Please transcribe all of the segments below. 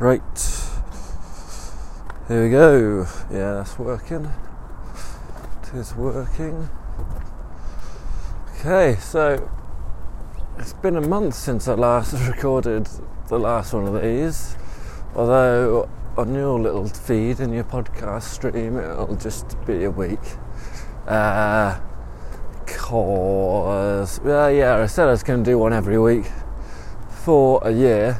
Right. Here we go. Yeah, that's working. It is working. Okay, so it's been a month since I last recorded the last one of these. Although on your little feed in your podcast stream, it'll just be a week. Uh, cause, well, yeah, I said I was going to do one every week for a year.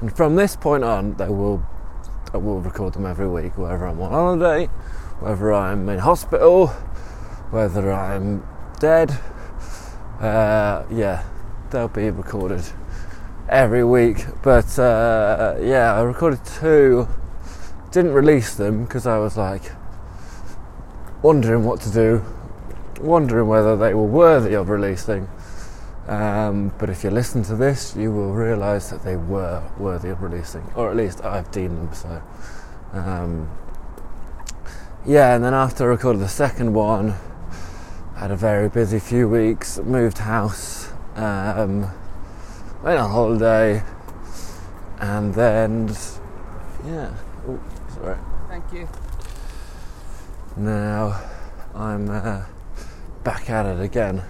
And from this point on, they will, I will record them every week, whether I'm on holiday, whether I'm in hospital, whether I'm dead. Uh, yeah, they'll be recorded every week. But uh, yeah, I recorded two, didn't release them because I was like wondering what to do, wondering whether they were worthy of releasing. Um, but if you listen to this, you will realise that they were worthy of releasing, or at least I've deemed them so. Um, yeah, and then after I recorded the second one, I had a very busy few weeks, moved house, um, went on holiday, and then, yeah, oh, sorry. Thank you. Now I'm uh, back at it again.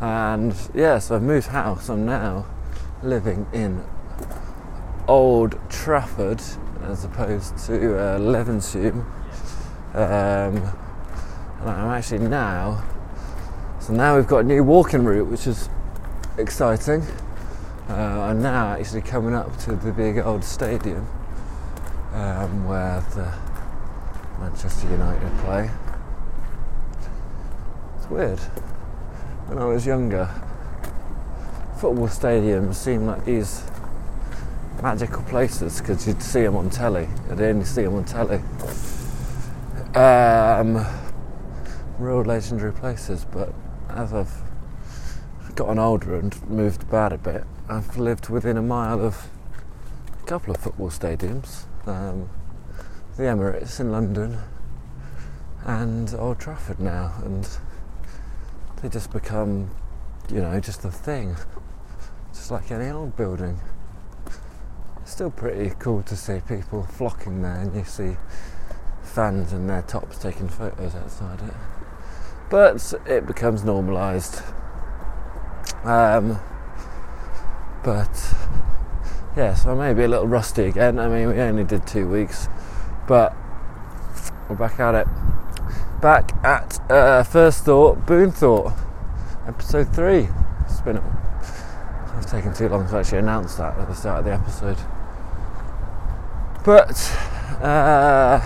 And yeah, so I've moved house. I'm now living in Old Trafford as opposed to uh. Um, and I'm actually now, so now we've got a new walking route, which is exciting. Uh, I'm now actually coming up to the big old stadium um, where the Manchester United play. It's weird. When I was younger, football stadiums seemed like these magical places because you'd see them on telly. You'd only see them on telly. Um, real legendary places, but as I've gotten older and moved about a bit, I've lived within a mile of a couple of football stadiums. Um, the Emirates in London and Old Trafford now, and they just become, you know, just a thing, just like any old building. It's still pretty cool to see people flocking there, and you see fans in their tops taking photos outside it. But it becomes normalised. Um, but yeah, so I may be a little rusty again. I mean, we only did two weeks, but we're back at it. Back at uh, First Thought, Boon Thought, episode three. It's been. It's taken too long to actually announce that at the start of the episode. But uh,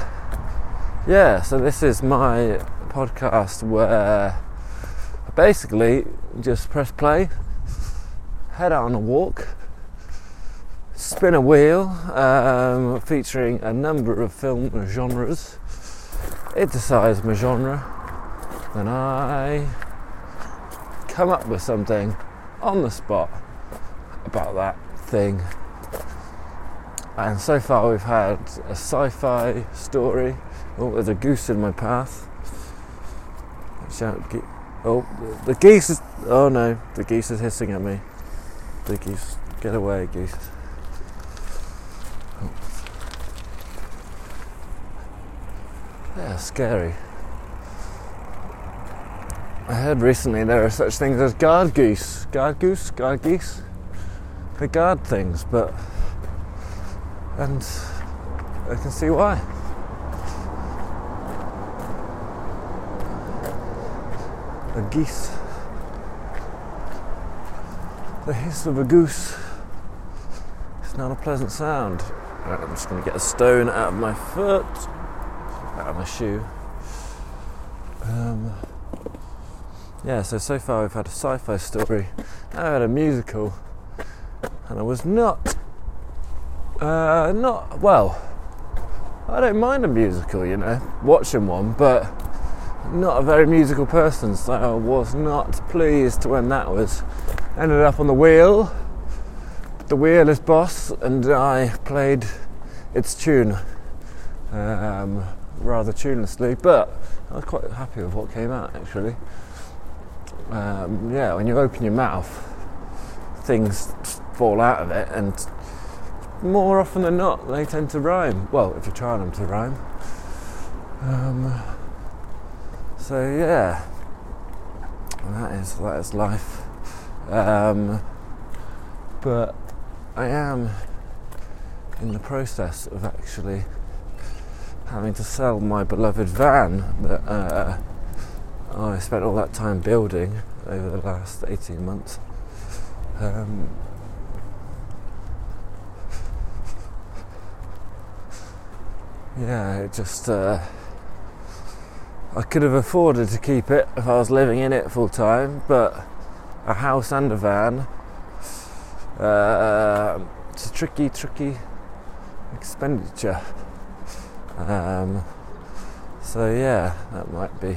yeah, so this is my podcast where I basically just press play, head out on a walk, spin a wheel, um, featuring a number of film genres. It decides my genre, and I come up with something on the spot about that thing. And so far, we've had a sci fi story. Oh, there's a goose in my path. Shout, uh, oh, the geese is. Oh no, the geese is hissing at me. The geese, get away, geese. Yeah, scary. I heard recently there are such things as guard geese. guard goose, guard geese. They guard things, but and I can see why. A geese. The hiss of a goose. It's not a pleasant sound. Right, I'm just going to get a stone out of my foot, out of my shoe. Um, yeah, so so far we've had a sci-fi story. I had a musical, and I was not, uh, not well. I don't mind a musical, you know, watching one, but not a very musical person, so I was not pleased when that was ended up on the wheel. The wheel is boss, and I played its tune um, rather tunelessly, but I was quite happy with what came out actually. Um, yeah, when you open your mouth, things fall out of it, and more often than not, they tend to rhyme. Well, if you're trying them to rhyme. Um, so yeah, that is that is life. Um, but I am in the process of actually having to sell my beloved van that uh, I spent all that time building over the last 18 months. Um, yeah, it just. Uh, I could have afforded to keep it if I was living in it full time, but a house and a van. Uh, it's a tricky, tricky expenditure. Um, so yeah, that might be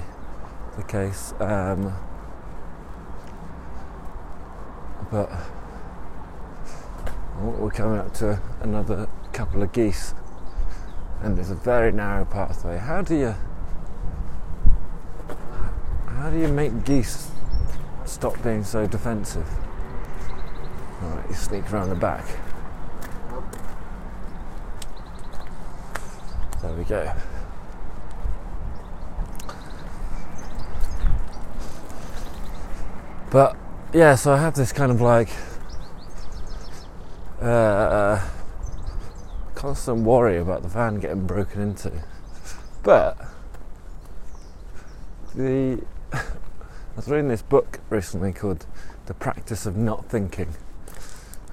the case. Um, but we're coming up to another couple of geese, and there's a very narrow pathway. How do you how do you make geese stop being so defensive? Alright, you sneak around the back. There we go. But yeah, so I have this kind of like uh, constant worry about the van getting broken into. But the I was reading this book recently called The Practice of Not Thinking.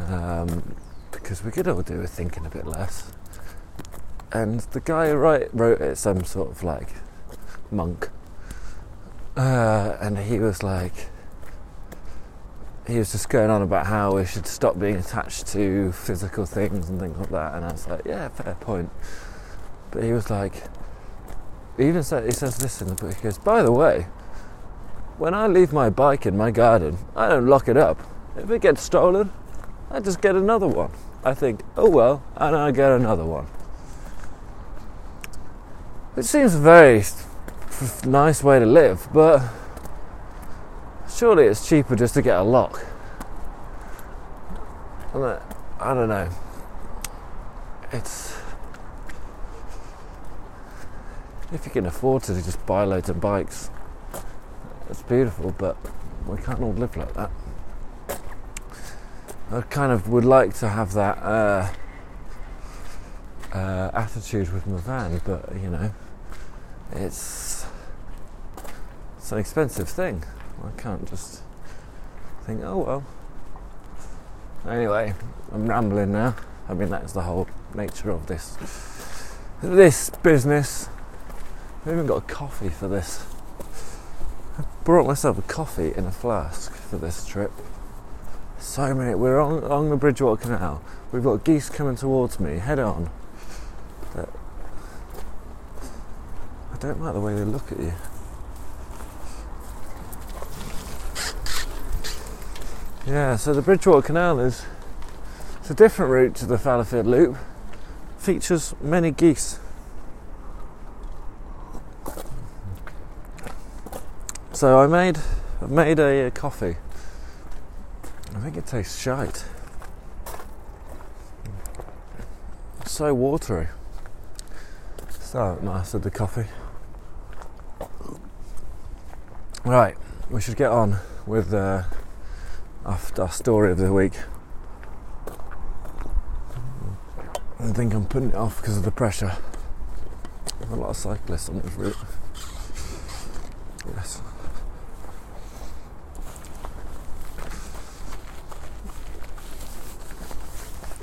Um, because we could all do with thinking a bit less. And the guy write, wrote it, some sort of like monk. Uh, and he was like, he was just going on about how we should stop being attached to physical things and things like that. And I was like, yeah, fair point. But he was like, he even said, he says this in the book. He goes, by the way, when I leave my bike in my garden, I don't lock it up. If it gets stolen, I just get another one. I think, oh well, and I get another one. It seems a very nice way to live, but surely it's cheaper just to get a lock. I don't know. It's if you can afford to just buy loads of bikes, it's beautiful, but we can't all live like that. I kind of would like to have that uh, uh, attitude with my van, but you know, it's it's an expensive thing. I can't just think, oh well. Anyway, I'm rambling now. I mean, that's the whole nature of this this business. I haven't got a coffee for this. I brought myself a coffee in a flask for this trip. So many. We're on, on the Bridgewater Canal. We've got geese coming towards me, head on. I don't like the way they look at you. Yeah, so the Bridgewater Canal is it's a different route to the Fallowfield Loop. Features many geese. So I made I made a, a coffee. I think it tastes shite. so watery. So mastered the coffee. Right, we should get on with uh, our, story of the week. I think I'm putting it off because of the pressure. There's a lot of cyclists on this route. Yes.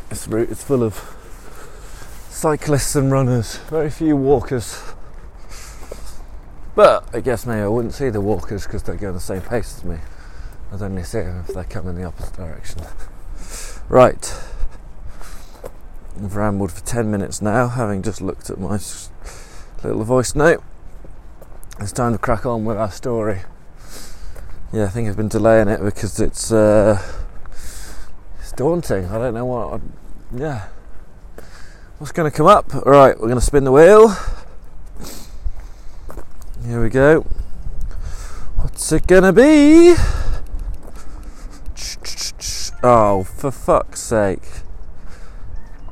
This route is full of cyclists and runners, very few walkers. But I guess maybe I wouldn't see the walkers because they're going the same pace as me. I'd only see them if they come in the opposite direction. Right. I've rambled for 10 minutes now, having just looked at my little voice note. It's time to crack on with our story. Yeah, I think I've been delaying it because it's uh, it's daunting. I don't know what. I'd, yeah. What's going to come up? All right, we're going to spin the wheel. Here we go. What's it to be? Oh, for fuck's sake.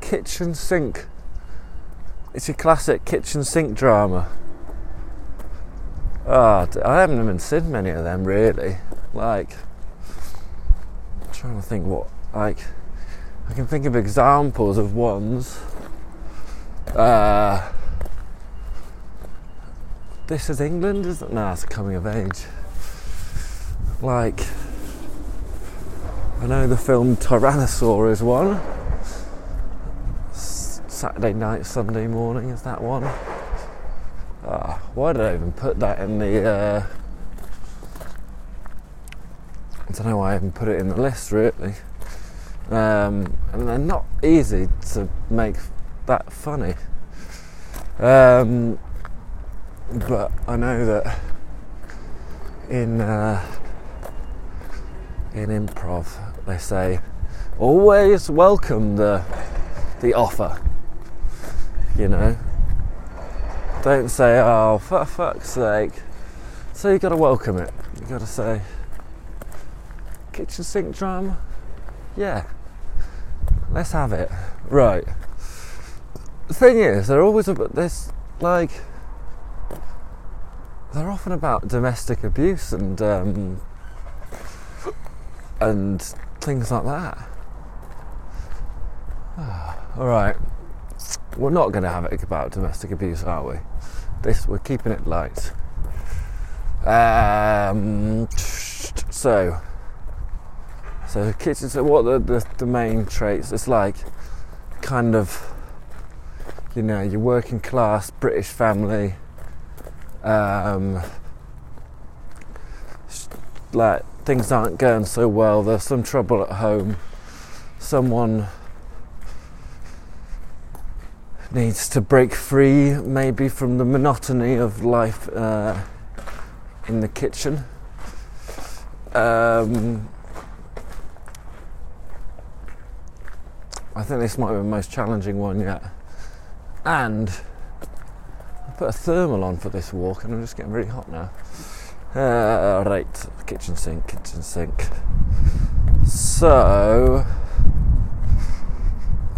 kitchen sink. It's a classic kitchen sink drama. Oh, I haven't even seen many of them really. Like, I'm trying to think what, like, I can think of examples of ones. Uh, this is England, isn't it? No, it's coming of age. Like, I know the film Tyrannosaur is one. Saturday night, Sunday morning is that one. Uh, why did I even put that in the? Uh, I don't know why I even put it in the list really. Um, and they're not easy to make that funny. Um, but I know that in uh, in improv they say always welcome the the offer. You know, don't say oh for fuck's sake. So you got to welcome it. You got to say kitchen sink drama. Yeah, let's have it. Right. The thing is, they're always about this like they're often about domestic abuse and um, and things like that. all right, we're not going to have it about domestic abuse, are we? This we're keeping it light. Um, so, so kitchen. So what the, the the main traits? It's like kind of you know your working class British family um, like things aren't going so well, there's some trouble at home, someone needs to break free maybe from the monotony of life uh, in the kitchen. Um, I think this might be the most challenging one yet. And put a thermal on for this walk and I'm just getting really hot now. Uh, right, kitchen sink, kitchen sink. So,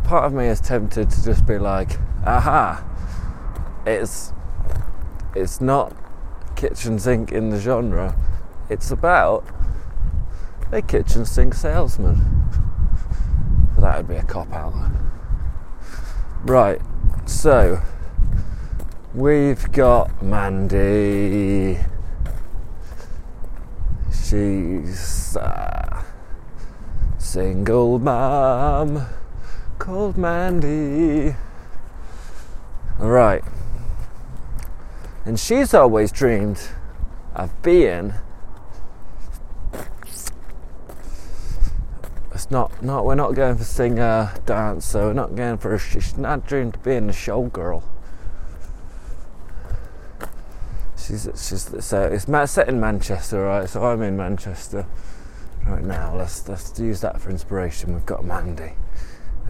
part of me is tempted to just be like, aha, it's it's not kitchen sink in the genre. It's about a kitchen sink salesman. That would be a cop out. Right, so We've got Mandy. She's a single mom called Mandy. Right. And she's always dreamed of being. It's not, not, we're not going for singer, dancer, we're not going for a, she's not dreamed of being a showgirl. So it's set in Manchester, right? So I'm in Manchester right now. Let's let's use that for inspiration. We've got Mandy,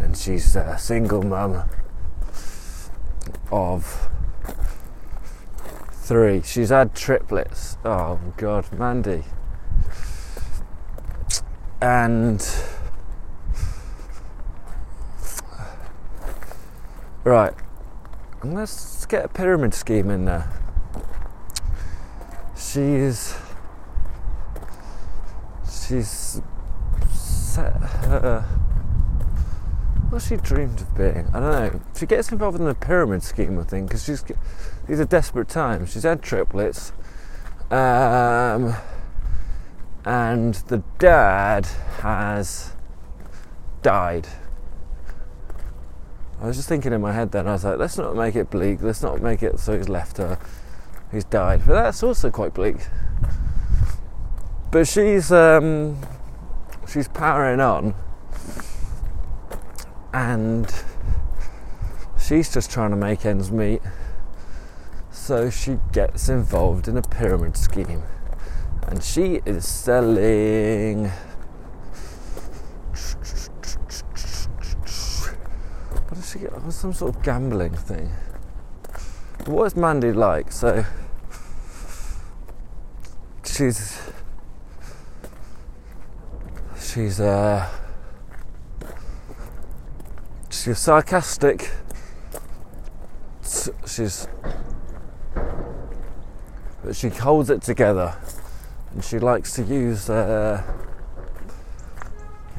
and she's a single mum of three. She's had triplets. Oh God, Mandy, and. Right, let's get a pyramid scheme in there she's she's set her what she dreamed of being. I don't know. She gets involved in the pyramid scheme, I think, because she's these are desperate times. She's had triplets, um, and the dad has died. I was just thinking in my head then. I was like, let's not make it bleak. Let's not make it so he's left her who's died. But that's also quite bleak. But she's um, she's powering on, and she's just trying to make ends meet. So she gets involved in a pyramid scheme, and she is selling. What does she get? Some sort of gambling thing. What is Mandy like? So she's she's uh she's sarcastic. She's but she holds it together, and she likes to use uh,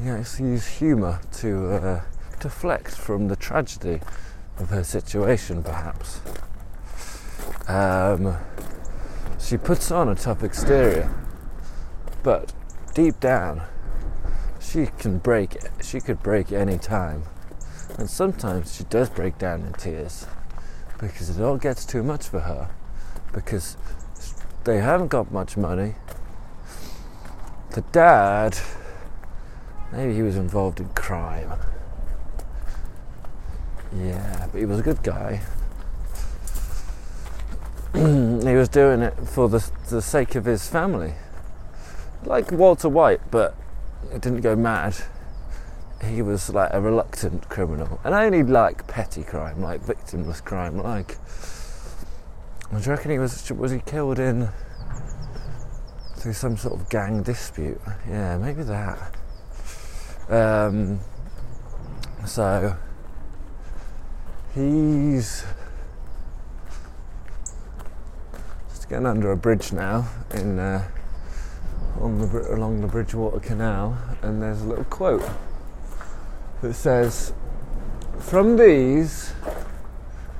yeah, to use humour to uh, deflect from the tragedy of her situation, perhaps. Um, she puts on a tough exterior, but deep down, she can break. She could break any time, and sometimes she does break down in tears because it all gets too much for her. Because they haven't got much money. The dad, maybe he was involved in crime. Yeah, but he was a good guy. He was doing it for the, the sake of his family. Like Walter White, but it didn't go mad. He was like a reluctant criminal. And only like petty crime, like victimless crime, like I reckon he was was he killed in through some sort of gang dispute? Yeah, maybe that. Um, so he's under a bridge now in uh, on the along the Bridgewater Canal, and there's a little quote that says, "From these."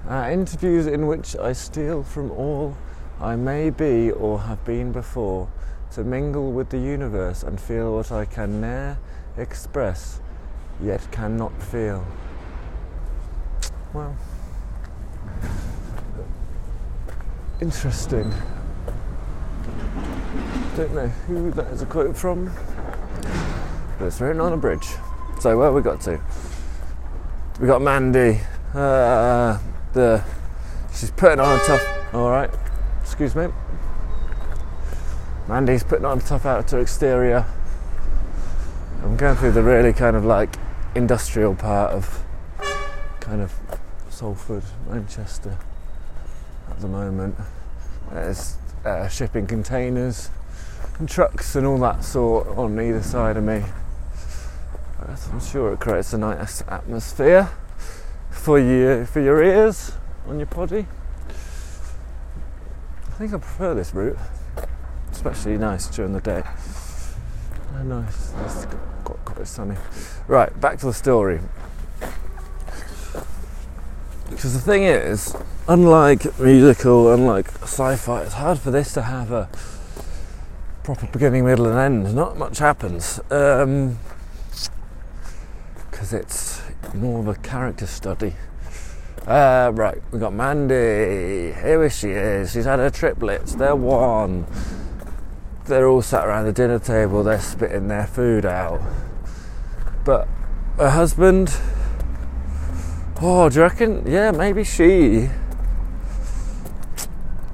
Interviews in which I steal from all I may be or have been before, to mingle with the universe and feel what I can ne'er express, yet cannot feel. Well, interesting. Don't know who that is a quote from, but it's written on a bridge. So where we got to? We got Mandy. Uh, the she's putting on a tough. All right, excuse me. Mandy's putting on a tough outer exterior. I'm going through the really kind of like industrial part of kind of Salford, Manchester at the moment. There's uh, shipping containers and trucks and all that sort on either side of me. I'm sure it creates a nice atmosphere for you for your ears on your poddy. I think I prefer this route, especially nice during the day. Nice, it's got quite sunny. Right, back to the story. Because the thing is, unlike musical, unlike sci-fi, it's hard for this to have a proper beginning, middle, and end. Not much happens. Um, because it's more of a character study. Uh, right, we got Mandy. Here she is. She's had her triplets. They're one. They're all sat around the dinner table. They're spitting their food out. But her husband. Oh, do you reckon? Yeah, maybe she.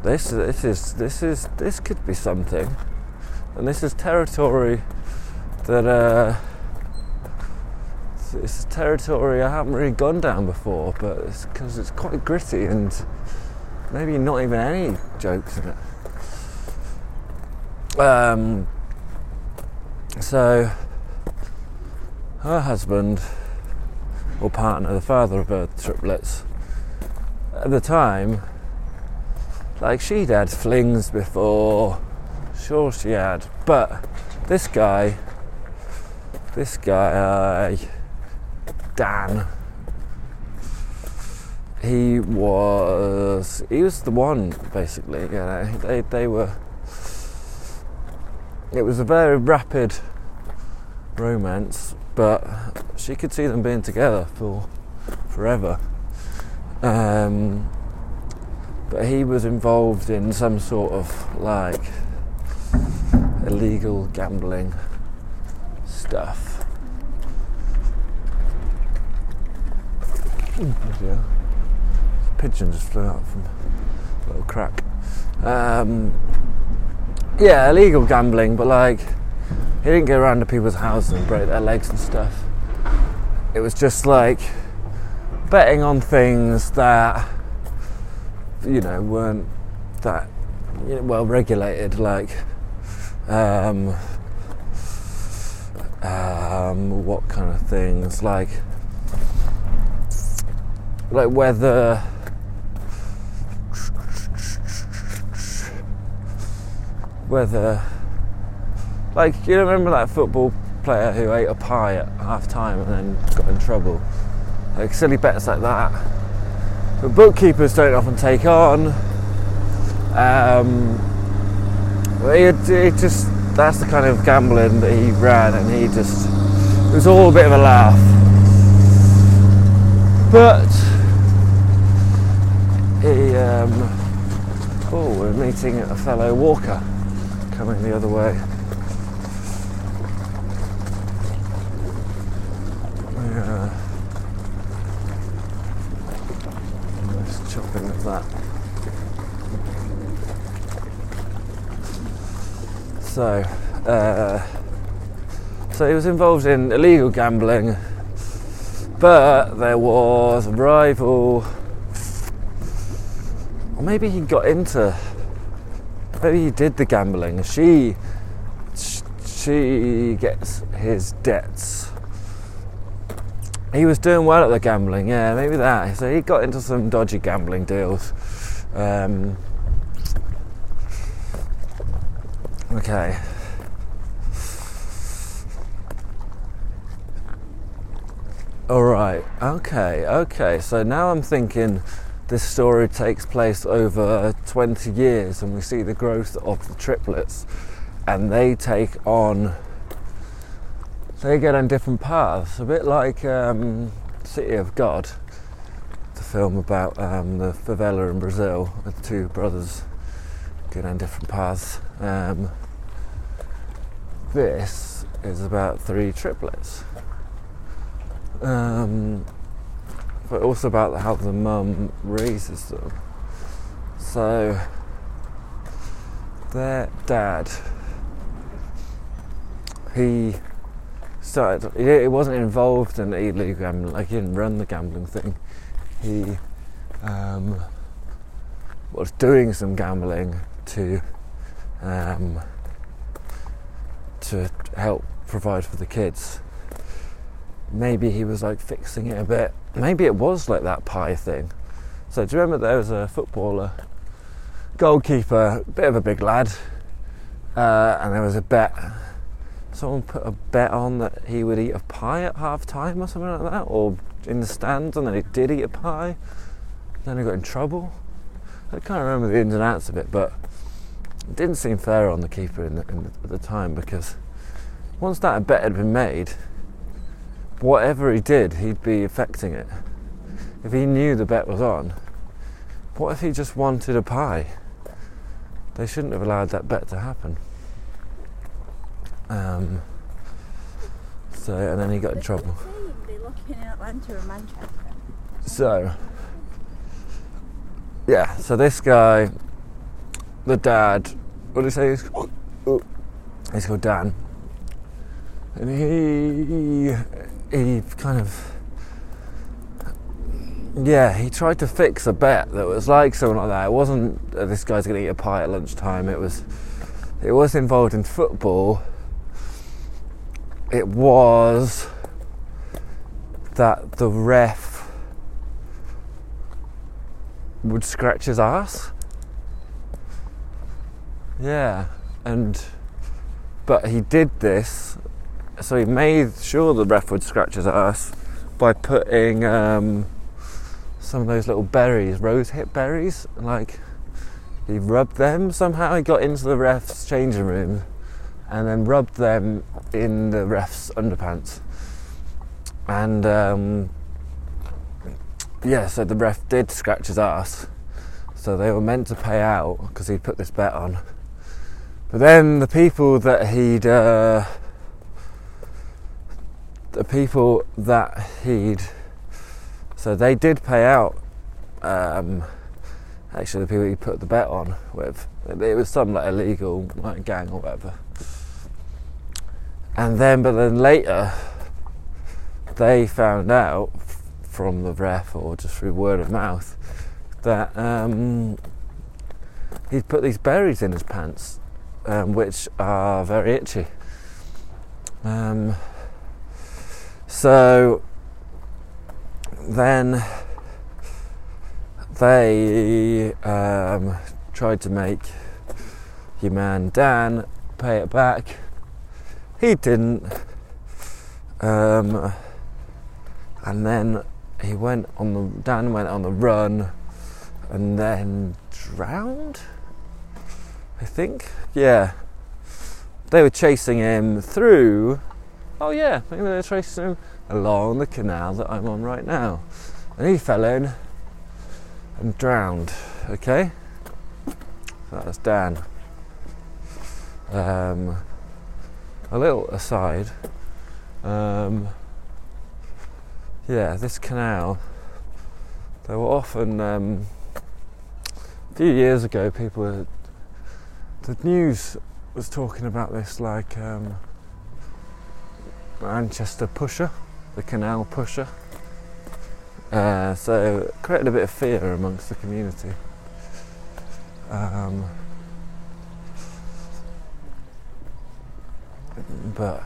This, this is, this is, this could be something, and this is territory that. Uh, it's, territory I haven't really gone down before, but it's because it's quite gritty and maybe not even any jokes in it. Um, so her husband or partner, the father of her triplets, at the time, like she'd had flings before, sure she had, but this guy, this guy. Dan. He was he was the one basically. You know, they they were. It was a very rapid romance, but she could see them being together for forever. Um, but he was involved in some sort of like illegal gambling stuff yeah. Pigeon just flew out from a little crack. Um, yeah, illegal gambling, but like he didn't go around to people's houses and break their legs and stuff. It was just like betting on things that you know weren't that you know, well regulated, like um, um, what kind of things, like like whether whether like you remember that football player who ate a pie at half time and then got in trouble? Like silly bets like that. But bookkeepers don't often take on. Um, just that's the kind of gambling that he ran and he just it was all a bit of a laugh. But he um, oh we're meeting a fellow walker coming the other way yeah nice chopping of that. So uh, so he was involved in illegal gambling but there was a rival. Or maybe he got into maybe he did the gambling. She she gets his debts he was doing well at the gambling yeah maybe that. So he got into some dodgy gambling deals. Um, okay. All right okay okay. So now i'm thinking this story takes place over 20 years and we see the growth of the triplets and they take on they get on different paths a bit like um, city of god the film about um, the favela in brazil with two brothers get on different paths um, this is about three triplets um, but also about how the mum raises them. So, their dad, he started, he wasn't involved in illegal gambling, like he didn't run the gambling thing. He um, was doing some gambling to um, to help provide for the kids maybe he was like fixing it a bit. Maybe it was like that pie thing. So do you remember there was a footballer, goalkeeper, bit of a big lad, uh, and there was a bet. Someone put a bet on that he would eat a pie at half time or something like that, or in the stands, and then he did eat a pie. Then he got in trouble. I can't remember the ins and outs of it, but it didn't seem fair on the keeper in the, in the, at the time because once that bet had been made, whatever he did, he'd be affecting it. If he knew the bet was on, what if he just wanted a pie? They shouldn't have allowed that bet to happen. Um, so, and then he got in trouble. So, yeah, so this guy, the dad, what did he say? He's, he's called Dan. And he he kind of yeah, he tried to fix a bet that was like something like that. It wasn't uh, this guy's going to eat a pie at lunchtime. It was it was involved in football. It was that the ref would scratch his ass. Yeah, and but he did this so he made sure the ref would scratch his ass by putting um, some of those little berries, rose hip berries, like he rubbed them somehow. He got into the ref's changing room and then rubbed them in the ref's underpants. And um, yeah, so the ref did scratch his ass. So they were meant to pay out because he'd put this bet on. But then the people that he'd uh, the people that he'd so they did pay out um, actually the people he put the bet on with it was some like illegal like gang or whatever and then but then later they found out from the ref or just through word of mouth that um, he'd put these berries in his pants um, which are very itchy um, so then they um, tried to make your man Dan pay it back. He didn't. Um, and then he went on the Dan went on the run and then drowned. I think. Yeah. They were chasing him through oh yeah, maybe they're chasing him along the canal that I'm on right now. And he fell in and drowned. Okay? That was Dan. Um, a little aside. Um, yeah, this canal, they were often, um, a few years ago, people were, the news was talking about this like um, Manchester pusher, the canal pusher. Uh, so created a bit of fear amongst the community. Um, but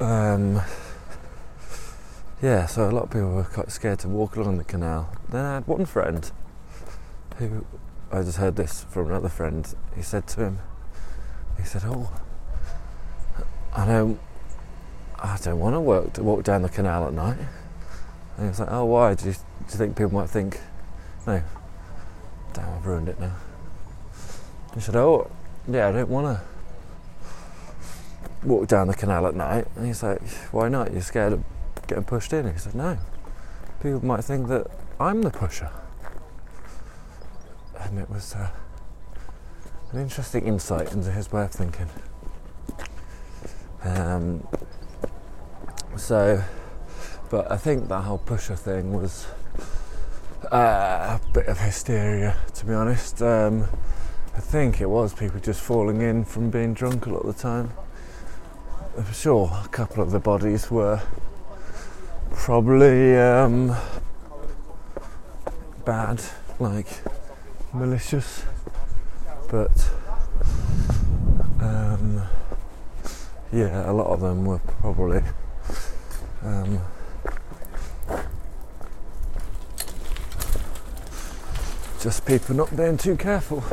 um, yeah, so a lot of people were quite scared to walk along the canal. Then I had one friend who I just heard this from another friend. He said to him, he said, "Oh, I don't, I don't want to to walk down the canal at night." And he was like, "Oh, why? Do you, do you think people might think, no, damn, I've ruined it now?" He said, "Oh, yeah, I don't want to." walk down the canal at night. And he's like, why not? You're scared of getting pushed in? He said, no. People might think that I'm the pusher. And it was uh, an interesting insight into his way of thinking. Um, so, but I think that whole pusher thing was uh, a bit of hysteria, to be honest. Um, I think it was people just falling in from being drunk a lot of the time. I'm sure a couple of the bodies were probably um, bad, like malicious, but um, yeah, a lot of them were probably um, just people not being too careful.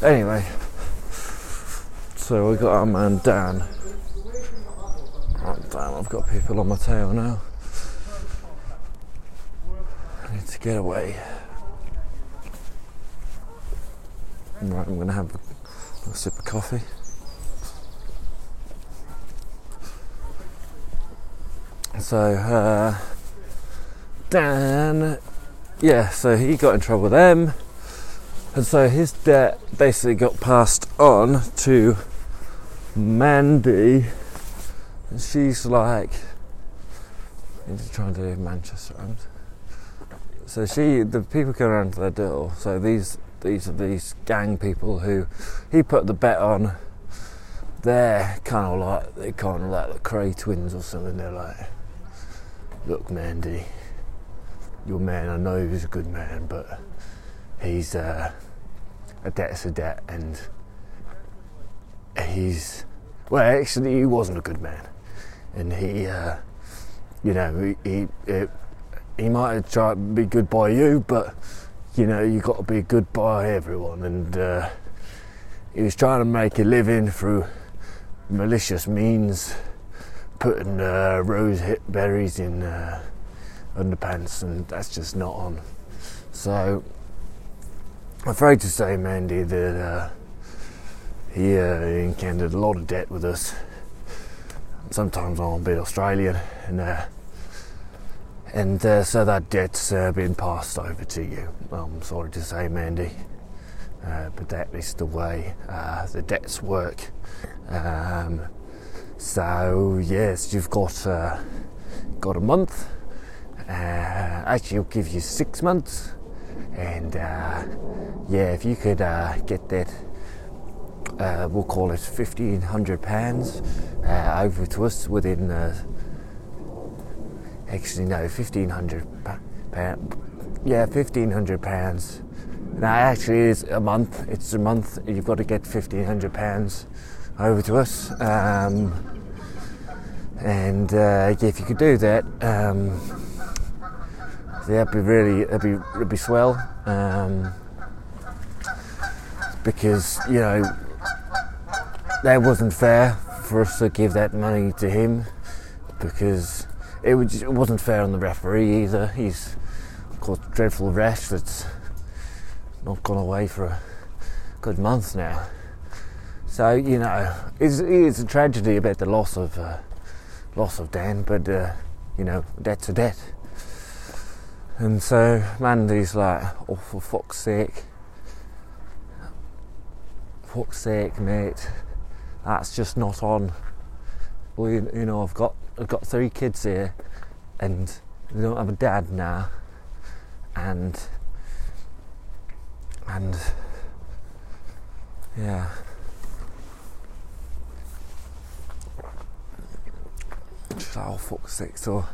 Anyway, so we got our man Dan. Oh, damn, I've got people on my tail now. I need to get away. Right, I'm to have a, a sip of coffee. So, uh, Dan, yeah, so he got in trouble with them. And so his debt basically got passed on to Mandy. And she's like, I need to do Manchester. So she, the people come around to their door. So these, these are these gang people who he put the bet on. They're kind of like they kind of like the Kray twins or something. They're like, look, Mandy, your man. I know he's a good man, but he's uh, a debt's a debt, and he's well, actually, he wasn't a good man, and he, uh, you know, he he, he might have tried to be good by you, but you know, you got to be good by everyone, and uh, he was trying to make a living through malicious means, putting uh, rose hip berries in uh, underpants, and that's just not on. So, afraid to say, Mandy, that uh, he uh, encountered a lot of debt with us. Sometimes I'm a bit Australian, and uh, and uh, so that debt's uh, been passed over to you. I'm sorry to say, Mandy, uh, but that is the way the debts work. Um, so yes, you've got got a month. Actually, I'll give you six months, and uh, yeah, if you could uh, get that, uh, we'll call it fifteen hundred pounds uh, over to us within. Uh, actually, no, fifteen hundred pound. Yeah, fifteen hundred pounds. No, actually, it's a month. It's a month. You've got to get fifteen hundred pounds over to us. Um, and uh, if you could do that, um, yeah, it'd be really, it'd be, it'd be swell. Um, because you know that wasn't fair for us to give that money to him because it, was, it wasn't fair on the referee either. He's caused dreadful rash that's not gone away for a good month now. So you know, it's, it's a tragedy about the loss of uh, loss of Dan, but uh, you know, debt's a debt. And so Mandy's like, oh for fuck's sake, fuck's sake, mate, that's just not on. Well, you, you know, I've got I've got three kids here, and they don't have a dad now, and and yeah. She's like, oh fuck's sake, so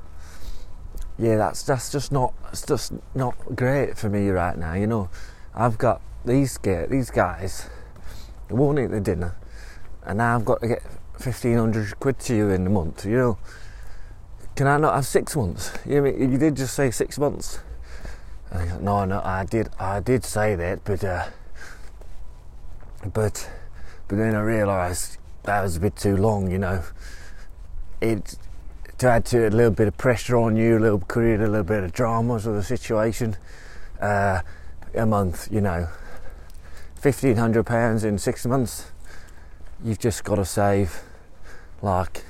yeah, that's that's just not it's just not great for me right now. You know, I've got these get these guys, they won't eat the dinner, and now I've got to get fifteen hundred quid to you in a month. You know, can I not have six months? You know, you did just say six months. Go, no, no, I did, I did say that, but uh, but but then I realised that was a bit too long. You know, it to add to it a little bit of pressure on you, a little create a little bit of drama to the situation. Uh, a month, you know, fifteen hundred pounds in six months. You've just got to save like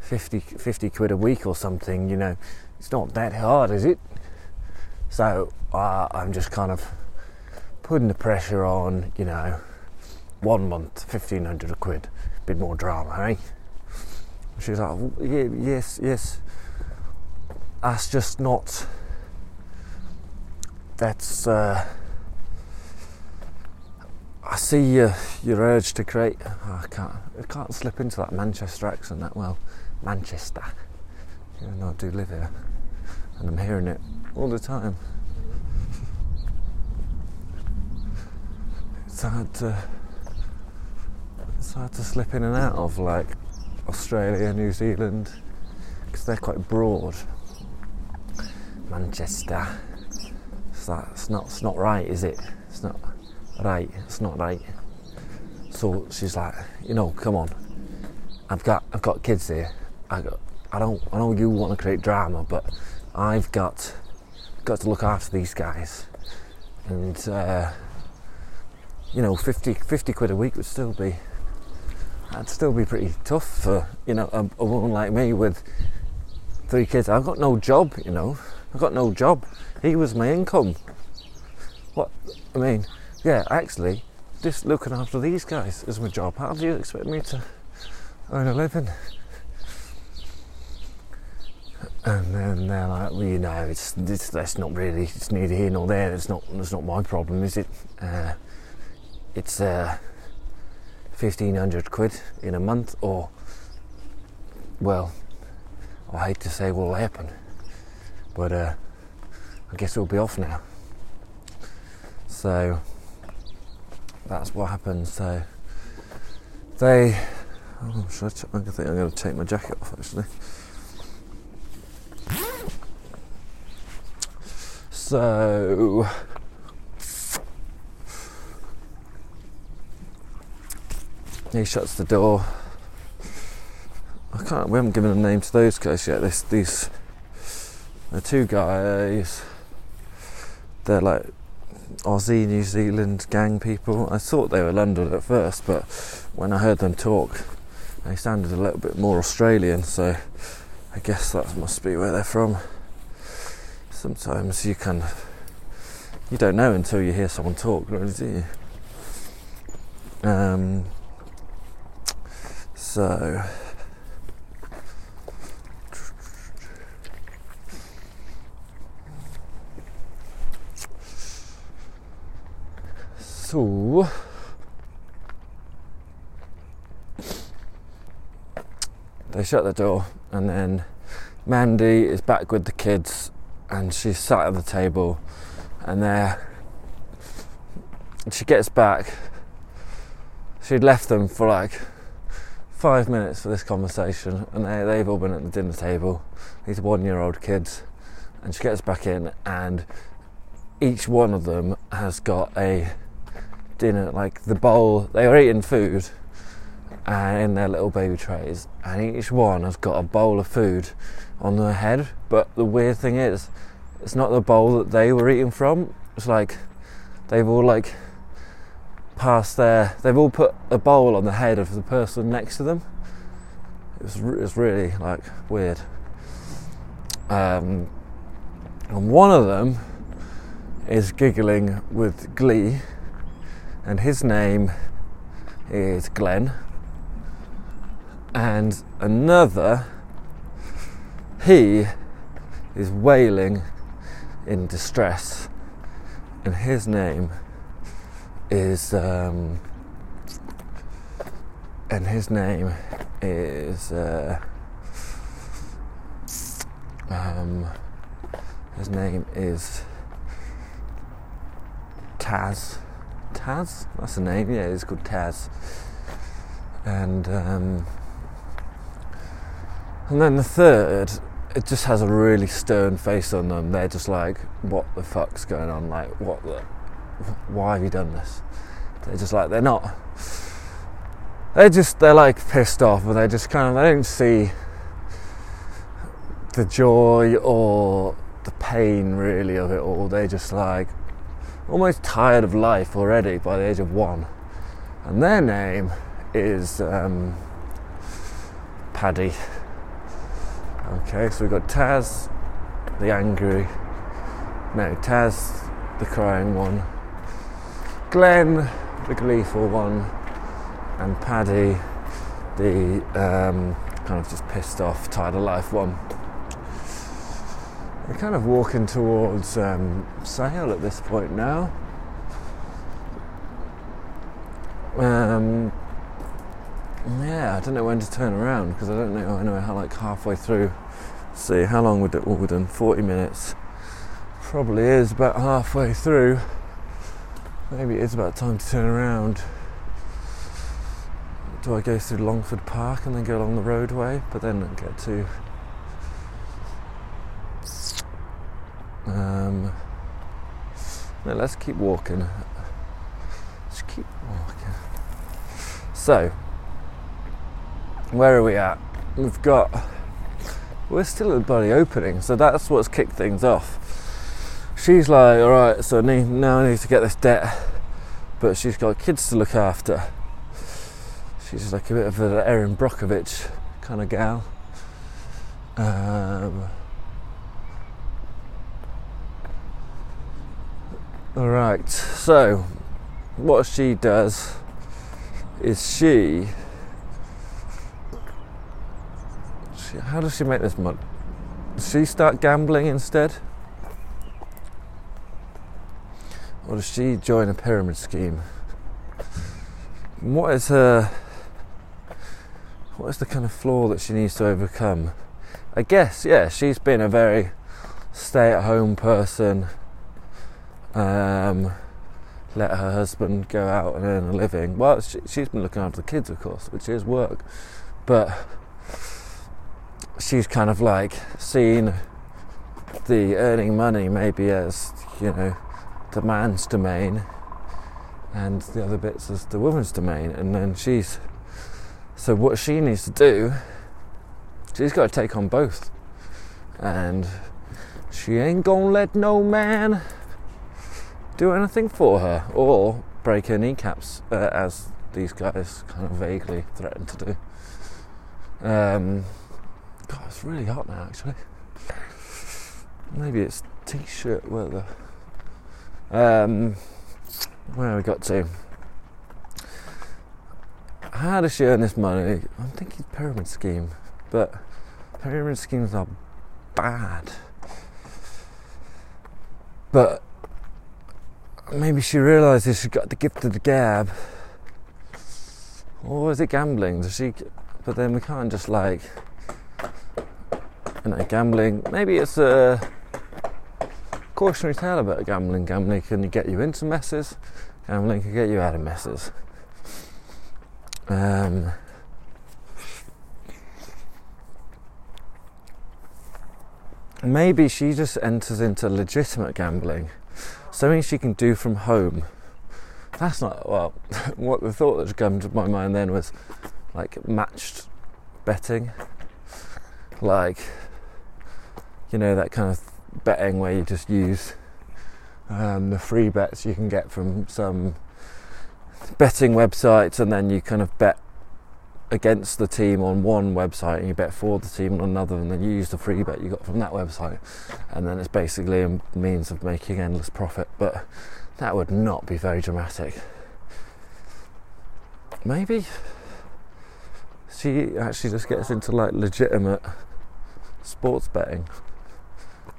50, 50 quid a week or something. You know, it's not that hard, is it? So uh, I'm just kind of putting the pressure on. You know, one month, fifteen hundred quid, a bit more drama, hey? She was like, yeah, yes, yes. That's just not. That's. Uh, I see your your urge to create. Oh, I can't. I can't slip into that Manchester accent that well. Manchester. Know, I do live here, and I'm hearing it all the time. It's hard to. It's hard to slip in and out of like Australia, New Zealand, because they're quite broad. Manchester. It's, it's not. It's not right, is it? It's not right. It's not right. So she's like, you know, come on. I've got. I've got kids here. I got. I don't. I know you want to create drama, but I've got. Got to look after these guys, and uh, you know, 50, 50 quid a week would still be that'd still be pretty tough for you know a, a, woman like me with three kids. I've got no job, you know. I've got no job. He was my income. What I mean, yeah, actually, just looking after these guys is my job. How do you expect me to earn a living? And then they're like, well, you know, it's, it's that's not really, it's neither here nor there. It's not, it's not my problem, is it? Uh, it's uh, 1500 quid in a month, or, well, I hate to say what will happen, but uh, I guess it'll be off now. So that's what happened. So they, oh, should I think I'm going to take my jacket off actually. So he shuts the door. I can't. We haven't given a name to those guys yet. This, these, the two guys. They're like Aussie, New Zealand gang people. I thought they were London at first, but when I heard them talk, they sounded a little bit more Australian. So I guess that must be where they're from. Sometimes you can, you don't know until you hear someone talk, really, do you? Um, so. So. They shut the door, and then Mandy is back with the kids, and she's sat at the table, and there. She gets back. She'd left them for like five minutes for this conversation, and they, they've all been at the dinner table. These one year old kids and she gets back in, and each one of them has got a dinner, like the bowl. They are eating food uh, in their little baby trays, and each one has got a bowl of food on their head. But the weird thing is, it's not the bowl that they were eating from. It's like they've all like passed there, They've all put a bowl on the head of the person next to them. It was, it was really like weird. Um, and one of them is giggling with glee, and his name is Glenn. And another, he is wailing in distress, and his name is, um, and his name is, uh, um, his name is Taz. Taz? That's the name, yeah, it's called Taz. And um, and then the third, it just has a really stern face on them. They're just like, what the fuck's going on? Like, what the, why have you done this? They're just like, they're not, they're just, they're like pissed off, but they just kind of, they don't see the joy or the pain really of it all. They're just like, almost tired of life already by the age of one. And their name is um, Paddy. Okay, so we've got Taz, the angry, no, Taz, the crying one, Glenn, the gleeful one, and Paddy, the um, kind of just pissed off, tired of life one. We're kind of walking towards um, at this point now. Um, yeah, I don't know when to turn around because I don't know. I know how like halfway through. See how long would it? We done? Forty minutes. Probably is about halfway through. Maybe it is about time to turn around. Do I go through Longford Park and then go along the roadway, but then get to? Um, no, let's keep walking. Let's keep walking. So, where are we at? We've got. We're still at the bloody opening, so that's what's kicked things off. She's like, all right, so now I need to get this debt, but she's got kids to look after. She's like a bit of an Erin Brockovich kind of gal. Um, all right, so what she does is she she, how does she make this money? Does she start gambling instead? Or does she join a pyramid scheme? what is her. What is the kind of flaw that she needs to overcome? I guess, yeah, she's been a very stay at home person. Um, let her husband go out and earn a living. Well, she, she's been looking after the kids, of course, which is work. But she's kind of like seen the earning money maybe as you know the man's domain and the other bits is the woman's domain and then she's so what she needs to do she's got to take on both and she ain't gonna let no man do anything for her or break her kneecaps uh, as these guys kind of vaguely threaten to do um, God, it's really hot now, actually. Maybe it's t-shirt weather. Um, where we got to? How does she earn this money? I'm thinking pyramid scheme, but pyramid schemes are bad. But maybe she realises she's got the gift of the gab. Or is it gambling? Does she? But then we can't just like you know, gambling. Maybe it's a cautionary tale about gambling. Gambling can get you into messes. Gambling can get you out of messes. Um, maybe she just enters into legitimate gambling, something she can do from home. That's not well. what the thought that came to my mind then was like matched betting, like you know that kind of betting where you just use um, the free bets you can get from some betting websites, and then you kind of bet against the team on one website and you bet for the team on another, and then you use the free bet you got from that website, and then it's basically a means of making endless profit. But that would not be very dramatic. Maybe she actually just gets into like legitimate sports betting,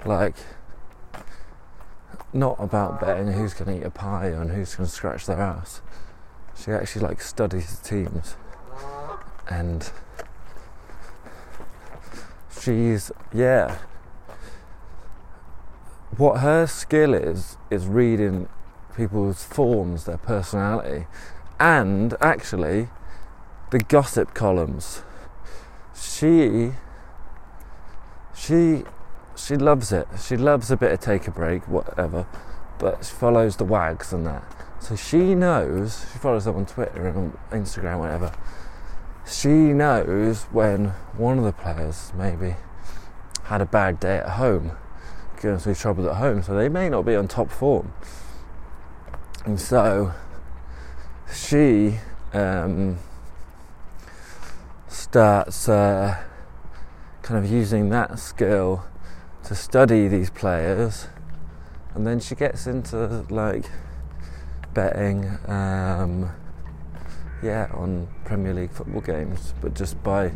like not about betting who's going to eat a pie and who's going to scratch their ass. She actually like studies teams. And she's yeah. What her skill is is reading people's forms their personality and actually the gossip columns. She she she loves it. She loves a bit of take a break whatever but she follows the wags and that. So she knows she follows them on twitter and on instagram whatever. She knows when one of the players maybe had a bad day at home, going through trouble at home, so they may not be on top form. And so she um, starts uh, kind of using that skill to study these players, and then she gets into like betting. Um, yeah, on Premier League football games, but just by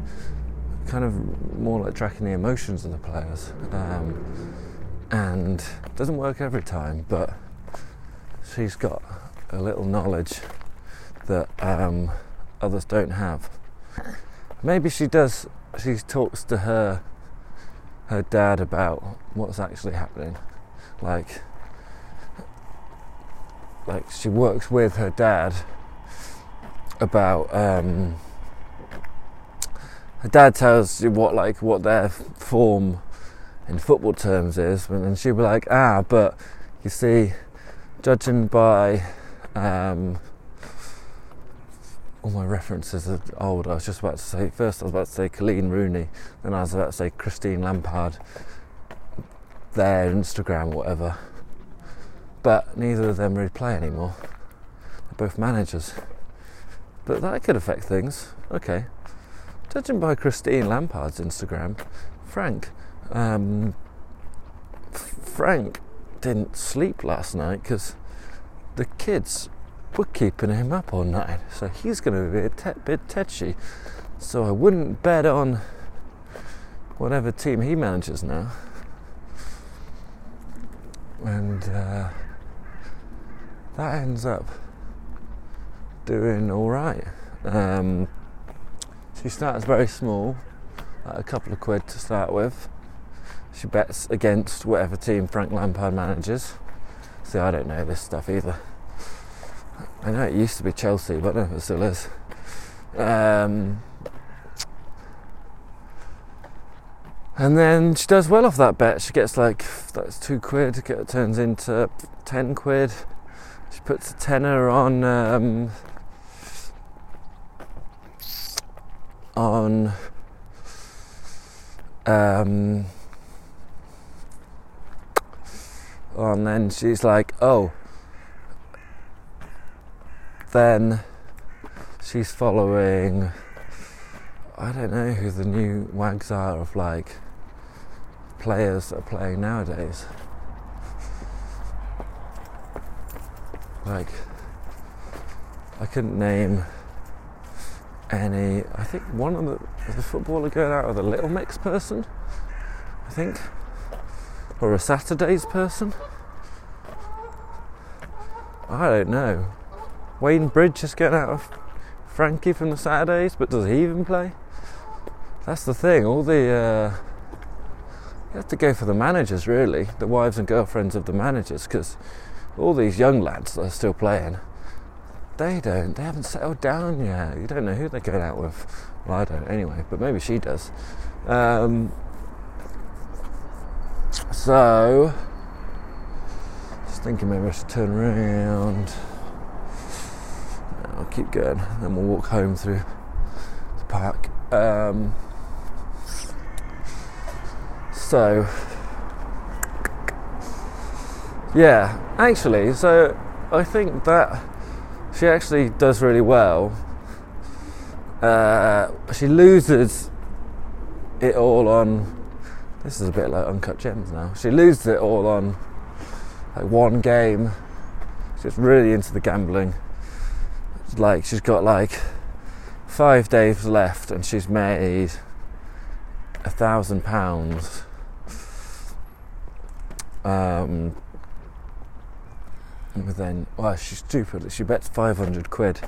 kind of more like tracking the emotions of the players. Um, and doesn't work every time, but she's got a little knowledge that um, others don't have. Maybe she does. She talks to her her dad about what's actually happening, like like she works with her dad about um, her dad tells you what like what their form in football terms is, and she'll be like, ah, but you see, judging by um, all my references are old. I was just about to say first I was about to say Coleen Rooney, then I was about to say Christine Lampard, their Instagram or whatever. But neither of them really play anymore. They're both managers. But that could affect things. Okay. Judging by Christine Lampard's Instagram, Frank, um, Frank didn't sleep last night because the kids were keeping him up all night. So he's going to be a te- bit tetchy. So I wouldn't bet on whatever team he manages now. And uh, that ends up doing all right. Um, she starts very small, like a couple of quid to start with. She bets against whatever team Frank Lampard manages. See, I don't know this stuff either. I know it used to be Chelsea, but no, it still is. Um, and then she does well off that bet. She gets like that's two quid. It turns into ten quid. She puts a tenner on um, on um, and then she's like, oh, then she's following. I don't know who the new wags are of like players that are playing nowadays. Like, I couldn't name any. I think one of the the footballer going out with a little mix person. I think, or a Saturdays person. I don't know. Wayne Bridge is getting out of Frankie from the Saturdays, but does he even play? That's the thing. All the uh, you have to go for the managers, really, the wives and girlfriends of the managers, because all these young lads that are still playing they don't. They haven't settled down yet. You don't know who they're going out with. Well, I don't anyway, but maybe she does. Um, So, just thinking maybe I should turn around. I'll keep going, then we'll walk home through the park. Um, so, yeah, actually, so I think that she actually does really well. Uh, she loses it all on. This is a bit like Uncut Gems now. She loses it all on like one game. She's really into the gambling. Like she's got like five days left and she's made a thousand pounds. Um, but then, well, she's stupid. She bets 500 quid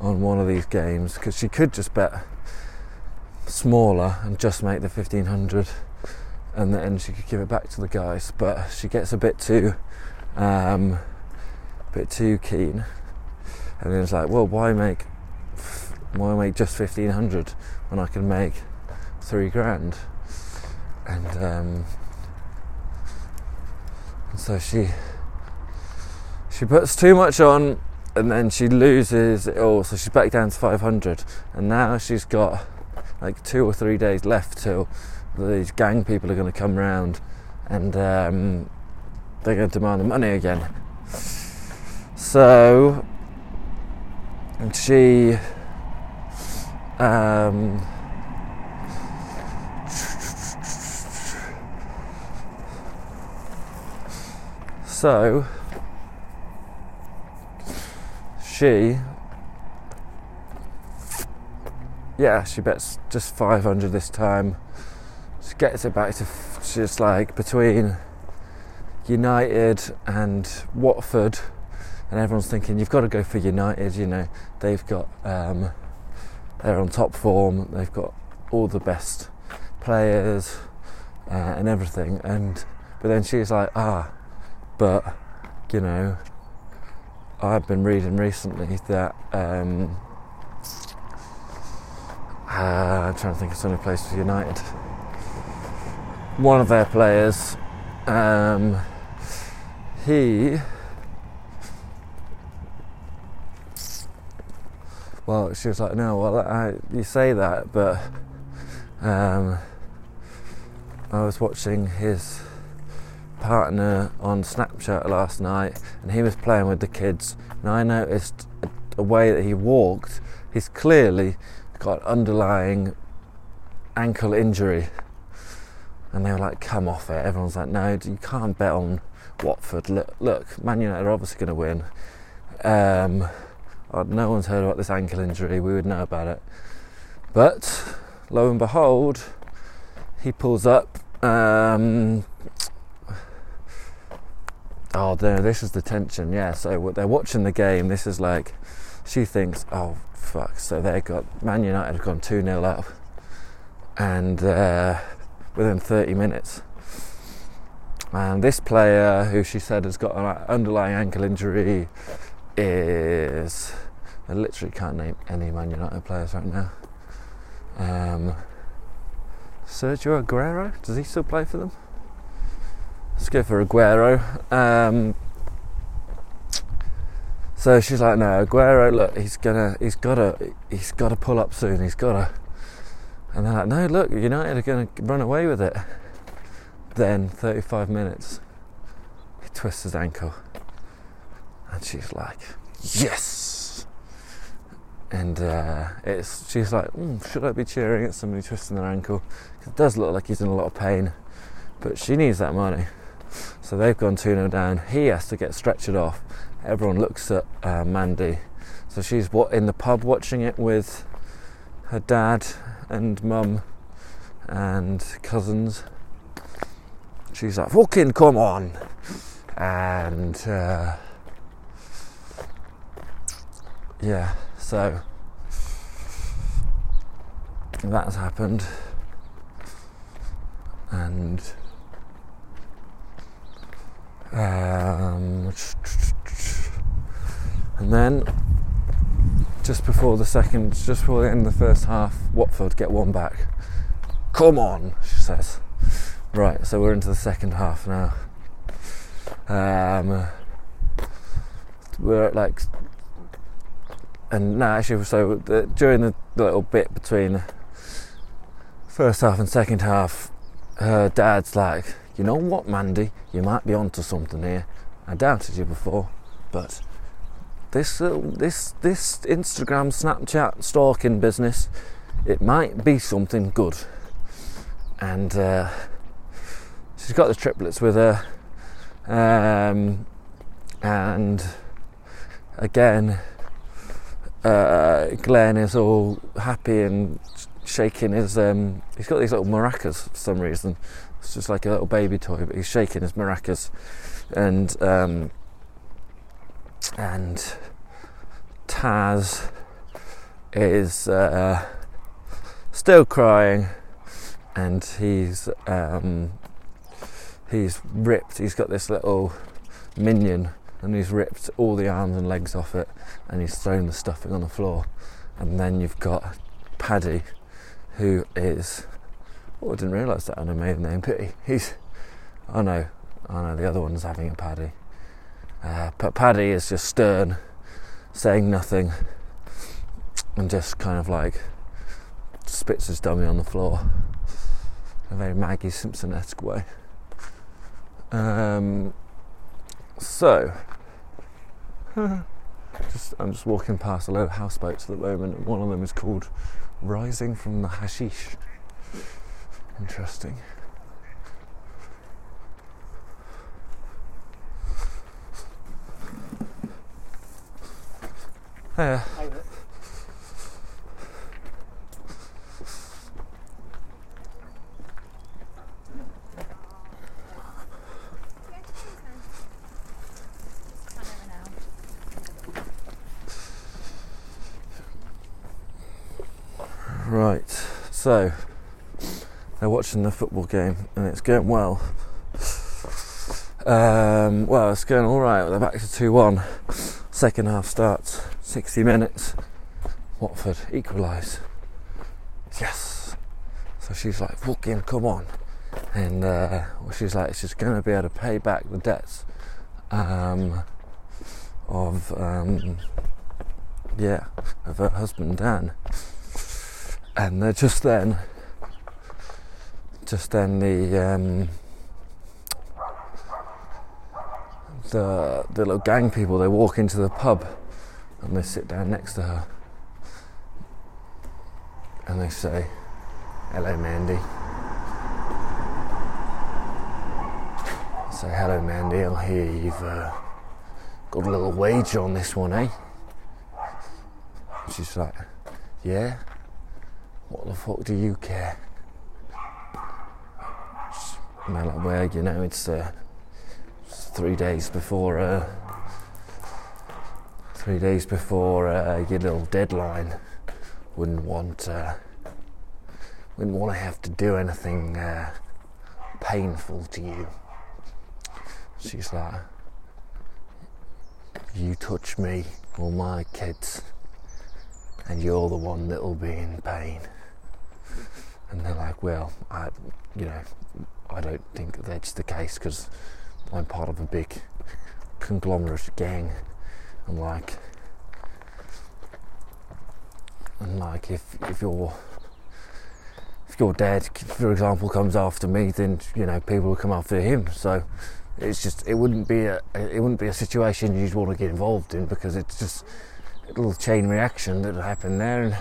on one of these games because she could just bet smaller and just make the 1500 and then she could give it back to the guys. But she gets a bit too, um, bit too keen, and then it's like, well, why make, why make just 1500 when I can make three grand? And, um, so she she puts too much on and then she loses it all. So she's back down to 500 and now she's got like two or three days left till these gang people are going to come round and um, they're going to demand the money again. So she um, so she, yeah, she bets just 500 this time. She gets it back to just like between United and Watford, and everyone's thinking you've got to go for United. You know, they've got um, they're on top form. They've got all the best players uh, and everything. And but then she's like, ah, but you know, I've been reading recently that um, uh, I'm trying to think of some place for United. One of their players, um, he, well, she was like, no, well, I, you say that, but um, I was watching his partner on Snapchat last night and he was playing with the kids and I noticed a way that he walked he's clearly got underlying ankle injury. And they were like come off it. Everyone's like no you can't bet on Watford. Look, look Man United are obviously going to win. Um, no one's heard about this ankle injury we would know about it. But lo and behold he pulls up um, oh no this is the tension yeah so they're watching the game this is like she thinks oh fuck so they got man united have gone 2-0 up and uh, within 30 minutes. And this player who she said has got an underlying ankle injury is I literally can't name any Man United players right now um, Sergio Aguero does he still play for them Let's go for Aguero. Um, so she's like, no, Aguero, look, he's gonna, he's gotta, he's gotta pull up soon. He's gotta. And they're like, no, look, United are gonna run away with it. Then 35 minutes, he twists his ankle, and she's like, yes. And uh, it's, she's like, mm, should I be cheering at somebody twisting their ankle? It does look like he's in a lot of pain, but she needs that money. So they've gone 2 0 down. He has to get stretchered off. Everyone looks at uh, Mandy. So she's what in the pub watching it with her dad and mum and cousins. She's like, fucking come on. And uh, yeah, so that's happened. And um, and then just before the second, just before the end of the first half, Watford get one back. Come on, she says. Right, so we're into the second half now. Um, we're at like, and now actually, so the, during the little bit between first half and second half, her dad's like, you know what, Mandy, you might be onto something here. I doubted you before, but this uh, this this Instagram, Snapchat stalking business, it might be something good. And uh, she's got the triplets with her, um, and again, uh, Glenn is all happy and shaking his. Um, he's got these little maracas for some reason. It's just like a little baby toy, but he's shaking his maracas, and um, and Taz is uh, still crying, and he's um, he's ripped. He's got this little minion, and he's ripped all the arms and legs off it, and he's thrown the stuffing on the floor. And then you've got Paddy, who is oh, I didn't realise that a maiden name. Pity. He's oh no, oh no, the other one's having a Paddy. Uh, but Paddy is just stern, saying nothing, and just kind of like spits his dummy on the floor in a very Maggie Simpson esque way. Um, so, just, I'm just walking past a load of houseboats at the moment, and one of them is called Rising from the Hashish. Interesting. Yeah. Right, so they're watching the football game and it's going well. Um, well, it's going all right. They're back to 2 1. Second half starts, 60 minutes. Watford equalise. Yes. So she's like, fucking come on. And uh, well, she's like, she's going to be able to pay back the debts um, of, um, yeah, of her husband Dan. And they're just then, just then the um, the the little gang people they walk into the pub and they sit down next to her and they say, "Hello, Mandy." Say, "Hello, Mandy. I hear you've uh, got a little wager on this one, eh?" She's like, "Yeah." What the fuck do you care? Like, you know, it's, uh, it's three days before, uh, three days before uh, your little deadline. Wouldn't want, uh, wouldn't want to have to do anything uh, painful to you. She's like, you touch me or my kids, and you're the one that'll be in pain and they're like, well, I, you know, I don't think that's the case because I'm part of a big conglomerate gang. I'm like, and like if if your if your dad, for example, comes after me, then you know people will come after him. So it's just it wouldn't be a it wouldn't be a situation you'd want to get involved in because it's just a little chain reaction that would happen there. And,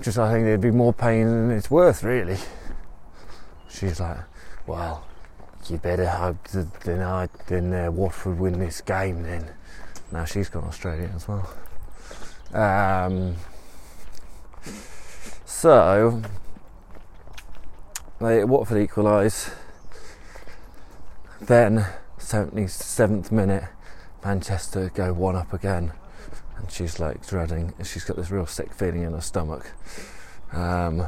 just I think there'd be more pain than it's worth, really. She's like, well, you better hope that then I then uh, Watford win this game. Then now she's gone Australian as well. Um, so they Watford equalise. Then 77th minute, Manchester go one up again and she's like dreading. She's got this real sick feeling in her stomach. Um,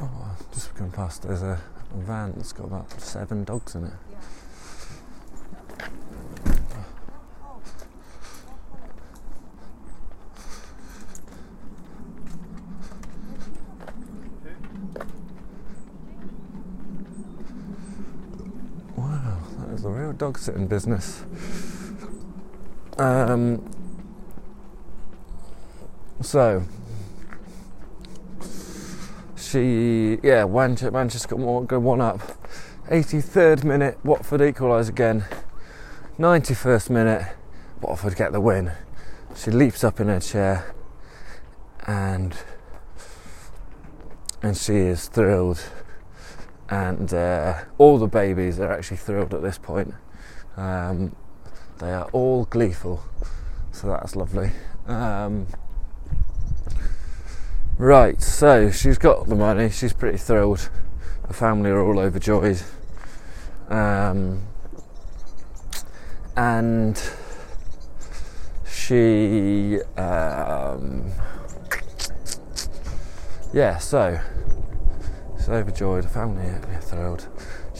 oh, just going past, there's a van that's got about seven dogs in it. Wow, that is a real dog sitting business. Um, so she, yeah, Manchester, got one up. 83rd minute, Watford equalise again. 91st minute, Watford get the win. She leaps up in her chair and and she is thrilled and uh, all the babies are actually thrilled at this point um, they are all gleeful. So that's lovely. Um, right so she's got the money. She's pretty thrilled. The family are all overjoyed. Um, and she um, yeah so she's overjoyed. The family are thrilled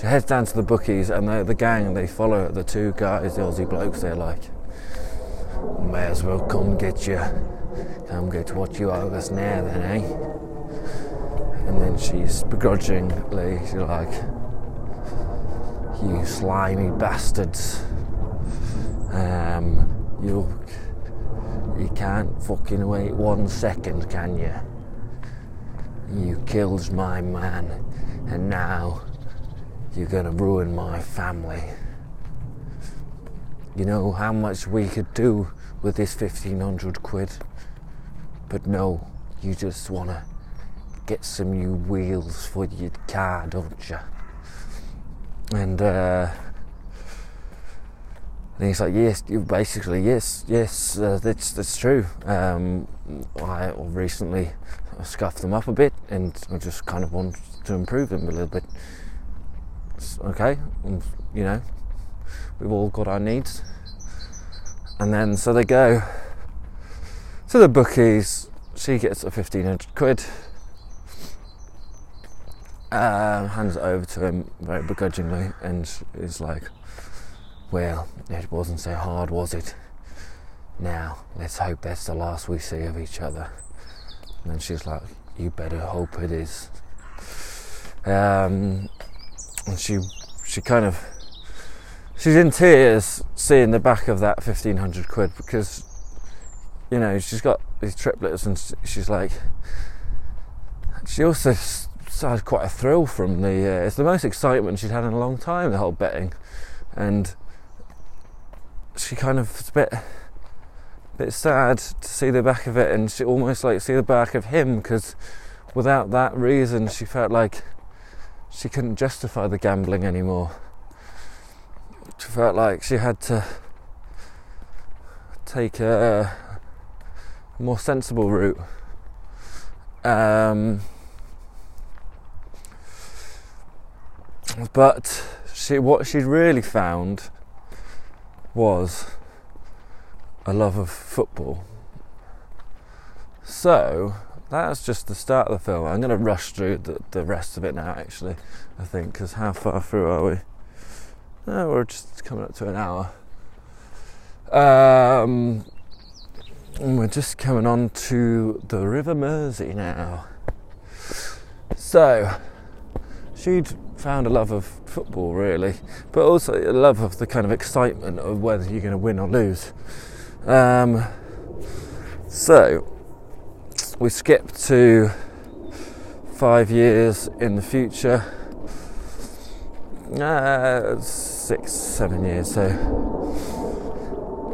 she heads down to the bookies and the, the gang they follow the two guys the aussie blokes they're like may as well come get you come get what you owe us now then eh? And then she's begrudgingly she's like you slimy bastards. Um, you you can't fucking wait one second, can you? You killed my man, and now you're gonna ruin my family. You know how much we could do with this 1500 quid, but no, you just wanna get some new wheels for your car, don't you? And, uh, and he's like, yes, you basically, yes, yes, uh, that's that's true. Um, I recently scuffed them up a bit, and I just kind of want to improve them a little bit. It's okay, you know, we've all got our needs. And then so they go to the bookies. She gets a fifteen hundred quid. Um, hands it over to him very begrudgingly, and is like well, it wasn't so hard, was it? Now, let's hope that's the last we see of each other. And she's like, You better hope it is. Um, and she, she kind of, she's in tears seeing the back of that 1500 quid because, you know, she's got these triplets and she's like, she also had quite a thrill from the, uh, it's the most excitement she'd had in a long time, the whole betting. And she kind of was a bit bit sad to see the back of it and she almost like see the back of him because without that reason she felt like she couldn't justify the gambling anymore she felt like she had to take a more sensible route um, but she what she'd really found was a love of football. So that's just the start of the film. I'm going to rush through the, the rest of it now, actually, I think, because how far through are we? Oh, we're just coming up to an hour. Um, we're just coming on to the River Mersey now. So, she'd found a love of football really, but also a love of the kind of excitement of whether you're going to win or lose. Um, so we skip to five years in the future, uh, six, seven years. So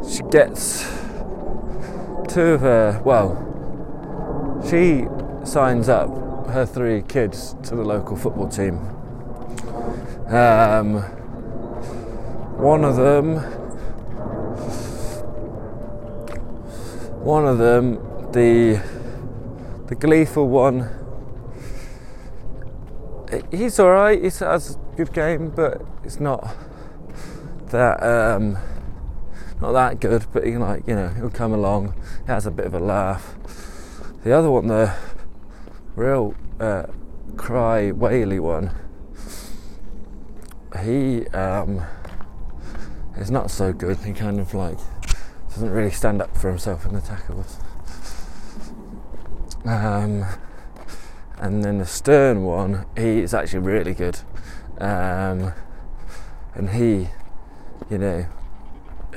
she gets two of her, well, she signs up her three kids to the local football team um, one of them, one of them, the the gleeful one. He's all right. He has a good game, but it's not that um, not that good. But he like you know he'll come along. He has a bit of a laugh. The other one, the real uh, cry whaley one he um, is not so good. He kind of like doesn't really stand up for himself in the tackles. Um, and then the stern one, he is actually really good, um, and he you know,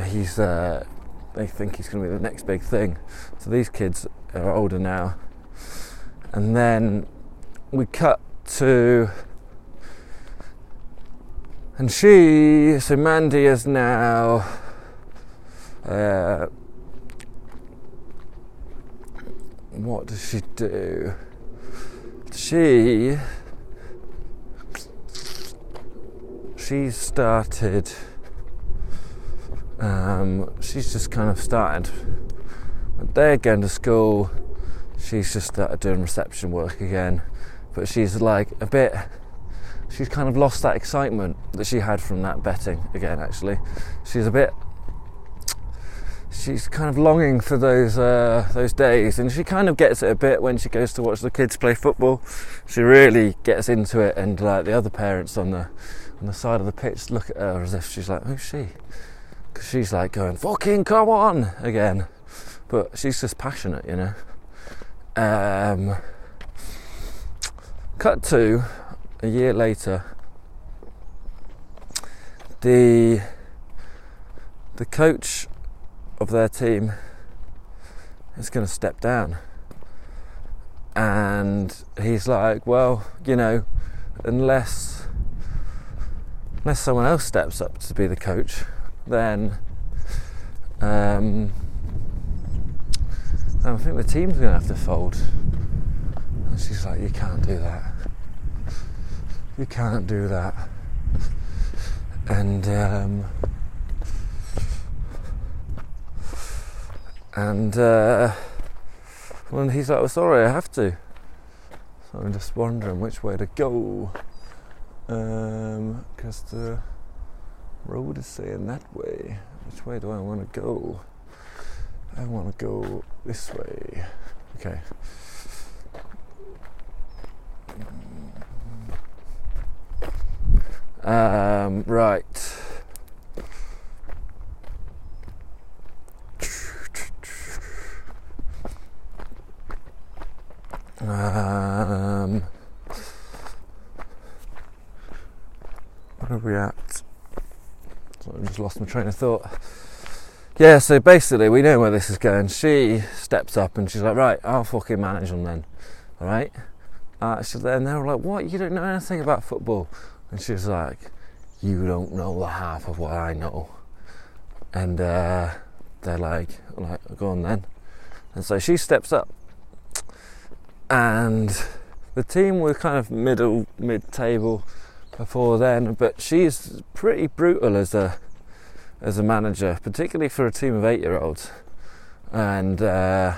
he's uh, they think he's going to be the next big thing. So these kids are older now, and then we cut to. And she, so Mandy is now uh, what does she do? She she started. Um, she's just kind of started. They're going to school. She's just started doing reception work again, but she's like a bit. She's kind of lost that excitement that she had from that betting again. Actually, she's a bit she's kind of longing for those uh, those days, and she kind of gets it a bit when she goes to watch the kids play football. She really gets into it, and like the other parents on the on the side of the pitch look at her as if she's like, "Who's she?" Because she's like going, "Fucking come on!" again, but she's just passionate, you know. Um, cut to a year later. The the coach of their team is going to step down. And he's like, well, you know, unless unless someone else steps up to be the coach, then um, I think the team's going to have to fold. And she's like, you can't do that. You can't do that. And um, And uh, well, he's like, well, sorry, I have to. So I'm just wondering which way to go. Because um, the road is saying that way. Which way do I want to go? I want to go this way. Okay. Um, right. Um, where are we at? So I just lost my train of thought. Yeah, so basically, we know where this is going. She steps up and she's like, Right, I'll fucking manage them then. Alright? Uh, so then they were like, What? You don't know anything about football? And she's like, You don't know the half of what I know. And uh, they're like, like, Go on then. And so she steps up and the team were kind of middle mid table before then but she's pretty brutal as a as a manager particularly for a team of eight year olds and uh,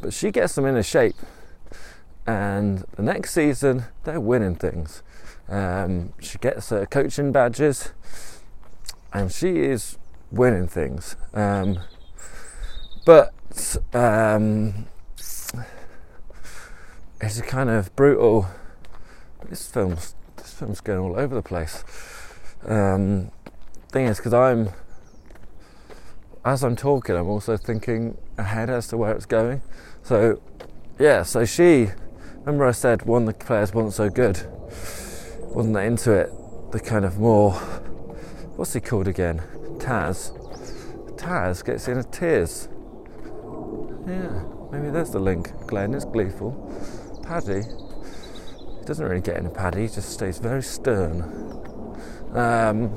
but she gets them in a shape and the next season they're winning things. Um, she gets her coaching badges and she is winning things. Um, but um, it's a kind of brutal. This film's this film's going all over the place. Um, thing is, because I'm as I'm talking, I'm also thinking ahead as to where it's going. So, yeah. So she, remember I said one the players wasn't so good, wasn't that into it. The kind of more, what's he called again? Taz. Taz gets in a tears. Yeah, maybe there's the link. Glenn is gleeful paddy. He doesn't really get in a paddy, he just stays very stern. Um,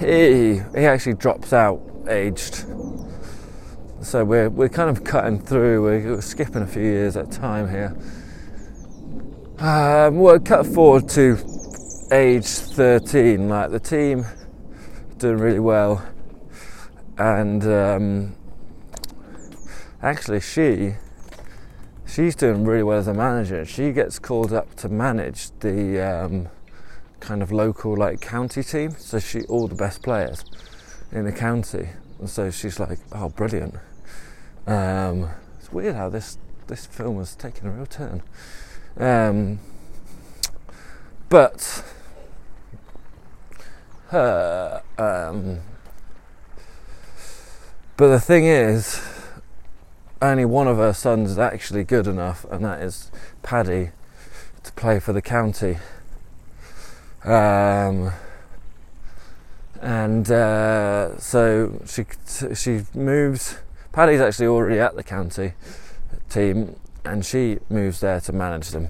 he he actually drops out aged. So we're we're kind of cutting through. We're, skipping a few years at a time here. Um, we'll cut forward to age 13. Like the team doing really well, and um, actually she she's doing really well as a manager. She gets called up to manage the um, kind of local like county team. So she all the best players in the county, and so she's like, oh, brilliant. Um, it's weird how this this film was taking a real turn. Um, but her, um, but the thing is only one of her sons is actually good enough, and that is Paddy, to play for the county. Um, and uh, so she she moves. Paddy's actually already at the county team, and she moves there to manage them.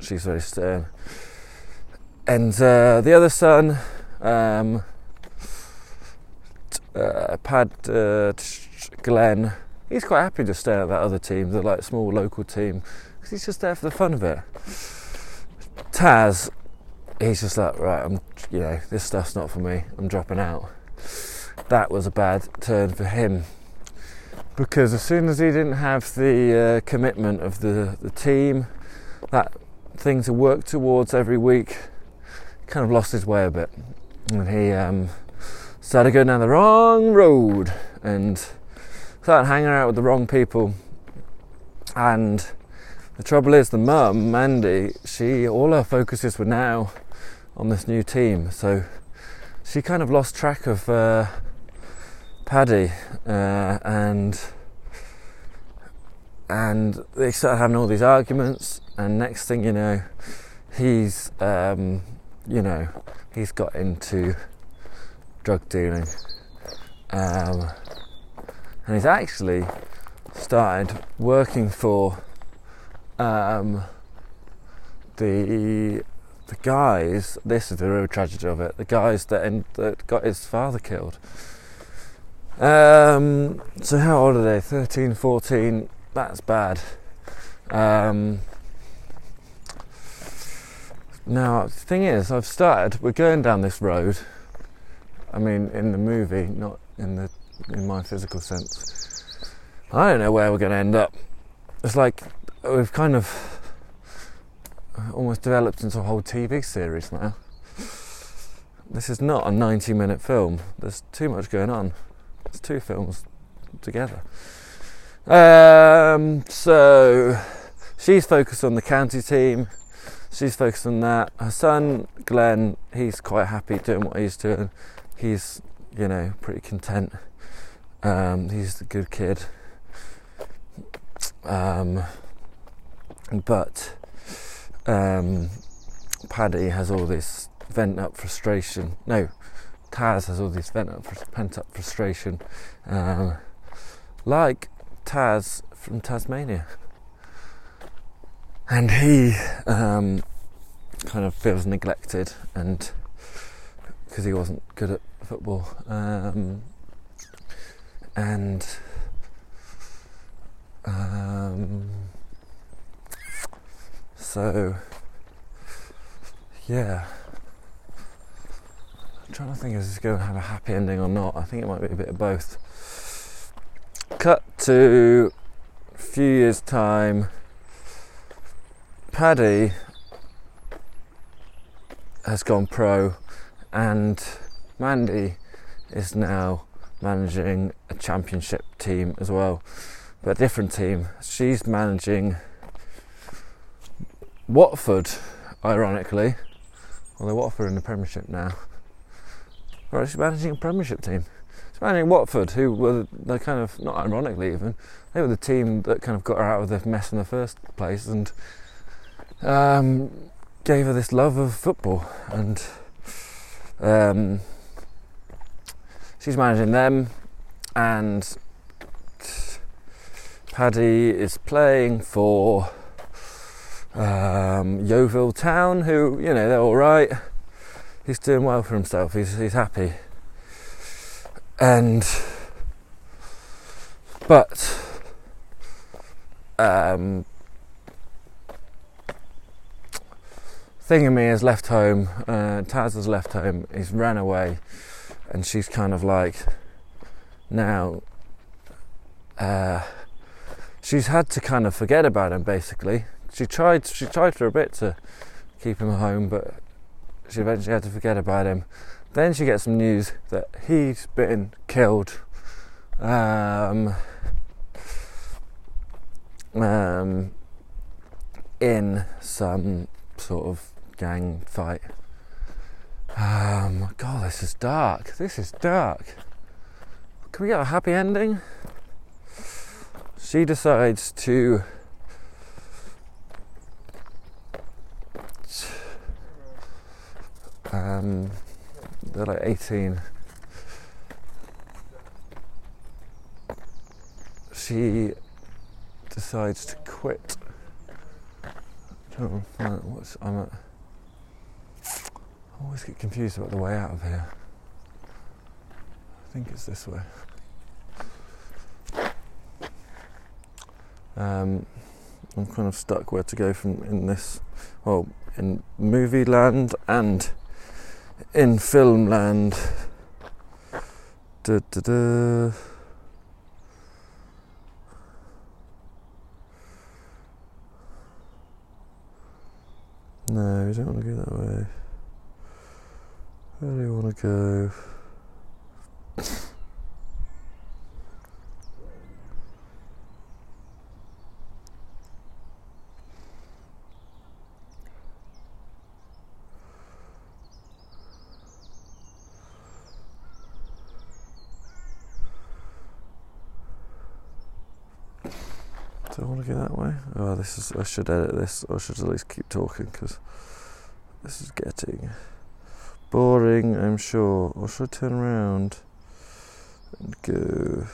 She's very stern. And uh, the other son, um, uh, Pad uh, Glenn, he's quite happy to stay at that other team, the like small local team, because he's just there for the fun of it. Taz, he's just like, right, I'm, you know, this stuff's not for me. I'm dropping out. That was a bad turn for him because as soon as he didn't have the uh, commitment of the, the team, that thing to work towards every week, kind of lost his way a bit. And he um, started going down the wrong road and started hanging out with the wrong people. And the trouble is, the mum, Mandy, she all her focuses were now on this new team, so she kind of lost track of. Uh, Paddy, uh, and and they started having all these arguments. And next thing you know, he's um, you know he's got into drug dealing, um, and he's actually started working for um, the the guys. This is the real tragedy of it. The guys that end, that got his father killed. Um, so how old are they? 13, 14. That's bad. Um, now, the thing is, I've started. We're going down this road. I mean, in the movie, not in the in my physical sense. I don't know where we're going to end up. It's like we've kind of almost developed into a whole TV series now. This is not a 90 minute film. There's too much going on. It's two films together. Um, so she's focused on the county team. She's focused on that. Her son Glenn, he's quite happy doing what he's doing. He's, you know, pretty content. Um, he's a good kid. Um, but um, Paddy has all this vent up frustration. No, Taz has all this pent up frustration, um, like Taz from Tasmania. And he um, kind of feels neglected, and because he wasn't good at football, um, and um, so yeah. I'm trying to think is this going to have a happy ending or not. I think it might be a bit of both. Cut to a few years' time. Paddy has gone pro, and Mandy is now managing a championship team as well, but a different team. She's managing Watford, ironically, although Watford are in the Premiership now. Right, she's managing a Premiership team. She's managing Watford, who were the kind of not ironically even they were the team that kind of got her out of the mess in the first place and um, gave her this love of football and um, she's managing them and Paddy is playing for um, Yeovil Town, who you know they're all right he's doing well for himself. He's he's happy. And but um, Thingamy has left home. Uh, Taz has left home. He's ran away, and she's kind of like now. Uh, she's had to kind of forget about him. Basically, she tried. She tried for a bit to keep him home, but she eventually had to forget about him. Then she gets some news that he's been killed. Um, um, in some sort of gang fight. Um, God, this is dark. This is dark. Can we get a happy ending? She decides to um, they're like 18. She decides to quit. What's I'm at? Always get confused about the way out of here. I think it's this way. Um, I'm kind of stuck where to go from in this, well, in movie land and in film land. No, we don't want to go that way. Where do you want to go? Do I want to go that way? Oh, this is. I should edit this, I should at least keep talking because this is getting boring. I'm sure. Or should I turn around and go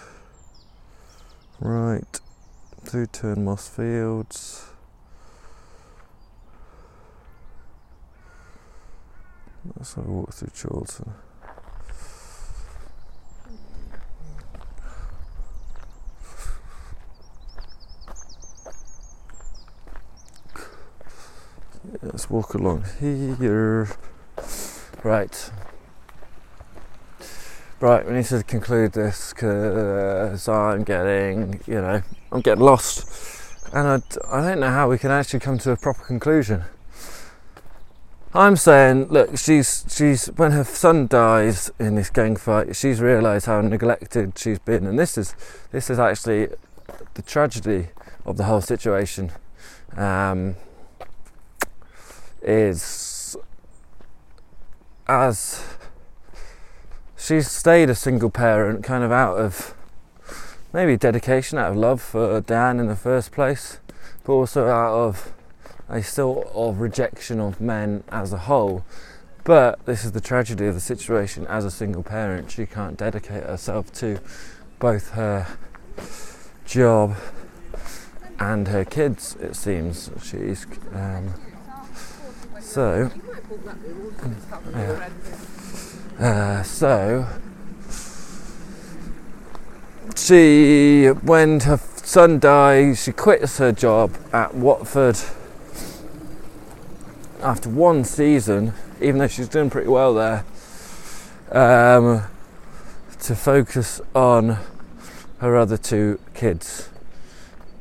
right through Turn Moss Fields? Let's have a walk through Chorlton. Let's walk along here. Right. Right, we need to conclude this because I'm getting, you know, I'm getting lost. And I, I don't know how we can actually come to a proper conclusion. I'm saying, look, she's she's when her son dies in this gang fight, she's realised how neglected she's been, and this is this is actually the tragedy of the whole situation. Um, is as she's stayed a single parent kind of out of maybe dedication out of love for Dan in the first place but also out of a sort of rejection of men as a whole. But this is the tragedy of the situation. As a single parent she can't dedicate herself to both her job and her kids it seems. She's um, so, Uh, so she, when her son dies, she quits her job at Watford after one season, even though she's doing pretty well there, um, to focus on her other two kids.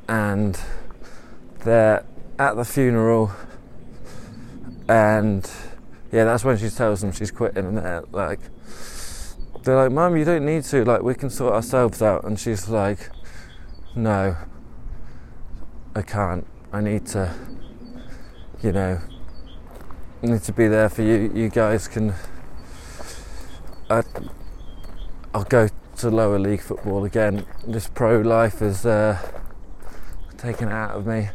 And they're at the funeral and yeah, that's when she tells them she's quitting, and they're like, they're like, "Mum, you don't need to. Like, we can sort ourselves out." And she's like, "No, I can't. I need to, you know, I need to be there for you. You guys can. I, I'll go to lower league football again. This pro life is uh, taken out of me."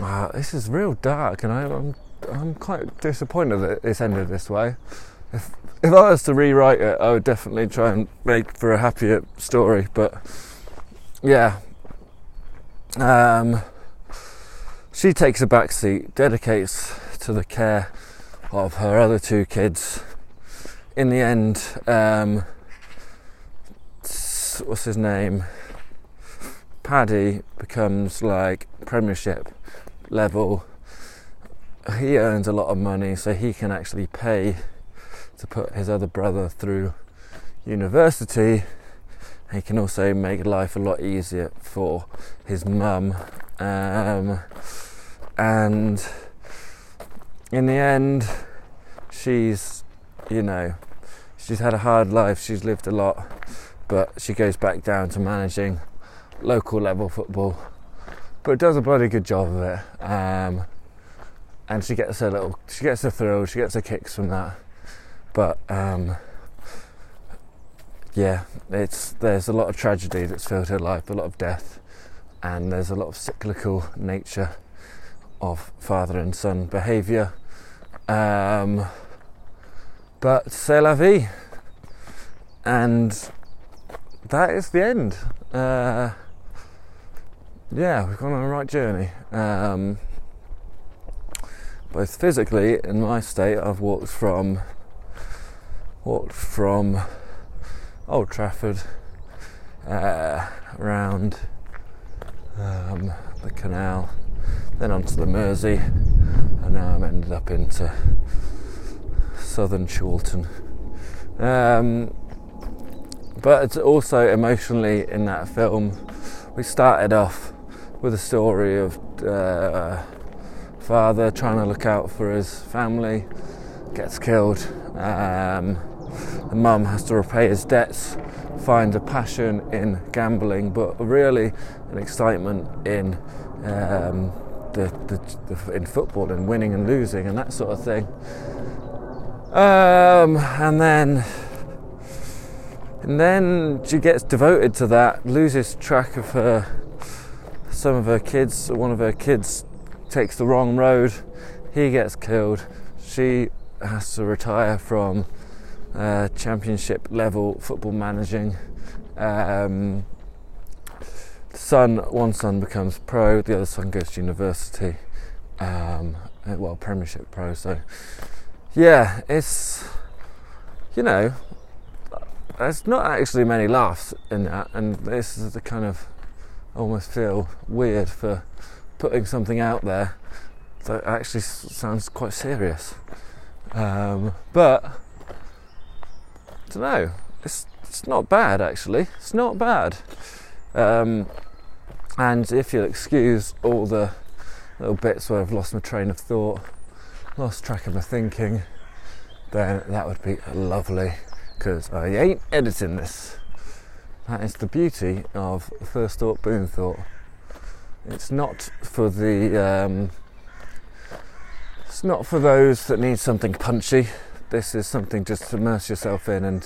Uh, this is real dark, and I, am I'm, I'm quite disappointed that it's ended this way. If if I was to rewrite it, I would definitely try and make for a happier story. But yeah, um, she takes a back seat, dedicates to the care of her other two kids. In the end, um, what's his name? Paddy becomes like Premiership level, he earns a lot of money, so he can actually pay to put his other brother through university. He can also make life a lot easier for his mum. Um, and in the end, she's, you know, she's had a hard life, she's lived a lot, but she goes back down to managing local level football but it does a bloody good job of it. Um, and she gets a little, she gets a thrill, she gets a kicks from that. But um, yeah, it's there's a lot of tragedy that's filled her life, a lot of death, and there's a lot of cyclical nature of father and son behaviour. Um, but c'est la vie. And that is the end. Uh, yeah, we've gone on a right journey. Um, both physically, in my state, I've walked from walked from Old Trafford uh, around um, the canal, then onto the Mersey, and now I'm ended up into southern Chorlton. Um, but it's also emotionally in that film, we started off with a story of uh, father trying to look out for his family, gets killed. Um, the mum has to repay his debts, finds a passion in gambling, but really an excitement in um, the, the, the, in football and winning and losing and that sort of thing. Um, and then and then she gets devoted to that, loses track of her some of her kids, one of her kids takes the wrong road, he gets killed, she has to retire from uh, championship level football managing. Um, son, one son becomes pro, the other son goes to university, um, uh, well, Premiership pro. So, yeah, it's you know, there's not actually many laughs in that, and this is the kind of almost feel weird for putting something out there that actually sounds quite serious. Um, but I don't know. It's it's not bad actually. It's not bad. Um, and if you'll excuse all the little bits where I've lost my train of thought, lost track of my thinking, then that would be lovely because I ain't editing this. That is the beauty of First Thought Boon Thought. It's not for the um, it's not for those that need something punchy. This is something just to immerse yourself in and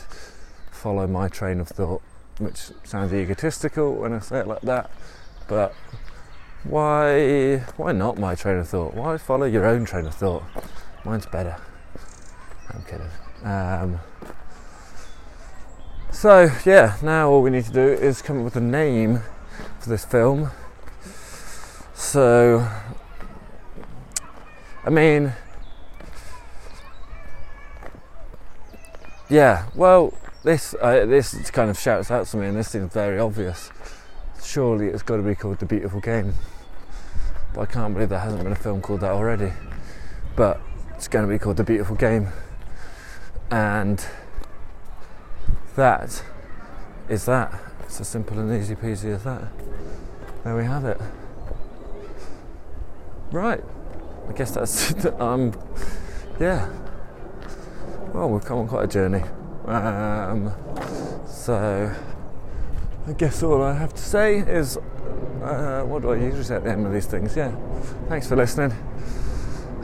follow my train of thought, which sounds egotistical when I say it like that, but why why not my train of thought? Why follow your own train of thought? Mine's better. I'm kidding. Um, so, yeah, now all we need to do is come up with a name for this film. So, I mean, yeah, well, this uh, this kind of shouts out to me, and this seems very obvious. Surely it's got to be called The Beautiful Game. But I can't believe there hasn't been a film called that already. But it's going to be called The Beautiful Game. And that is that. It's as simple and easy peasy as that. There we have it. Right. I guess that's um yeah. Well, we've come on quite a journey. Um, so I guess all I have to say is uh, what do I usually say at the end of these things? Yeah. Thanks for listening.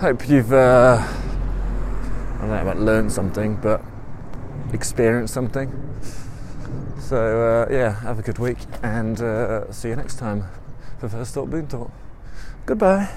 Hope you've uh, I don't know about learned something, but experience something. So, uh, yeah, have a good week and uh, see you next time for First Thought Boon Thought. Goodbye.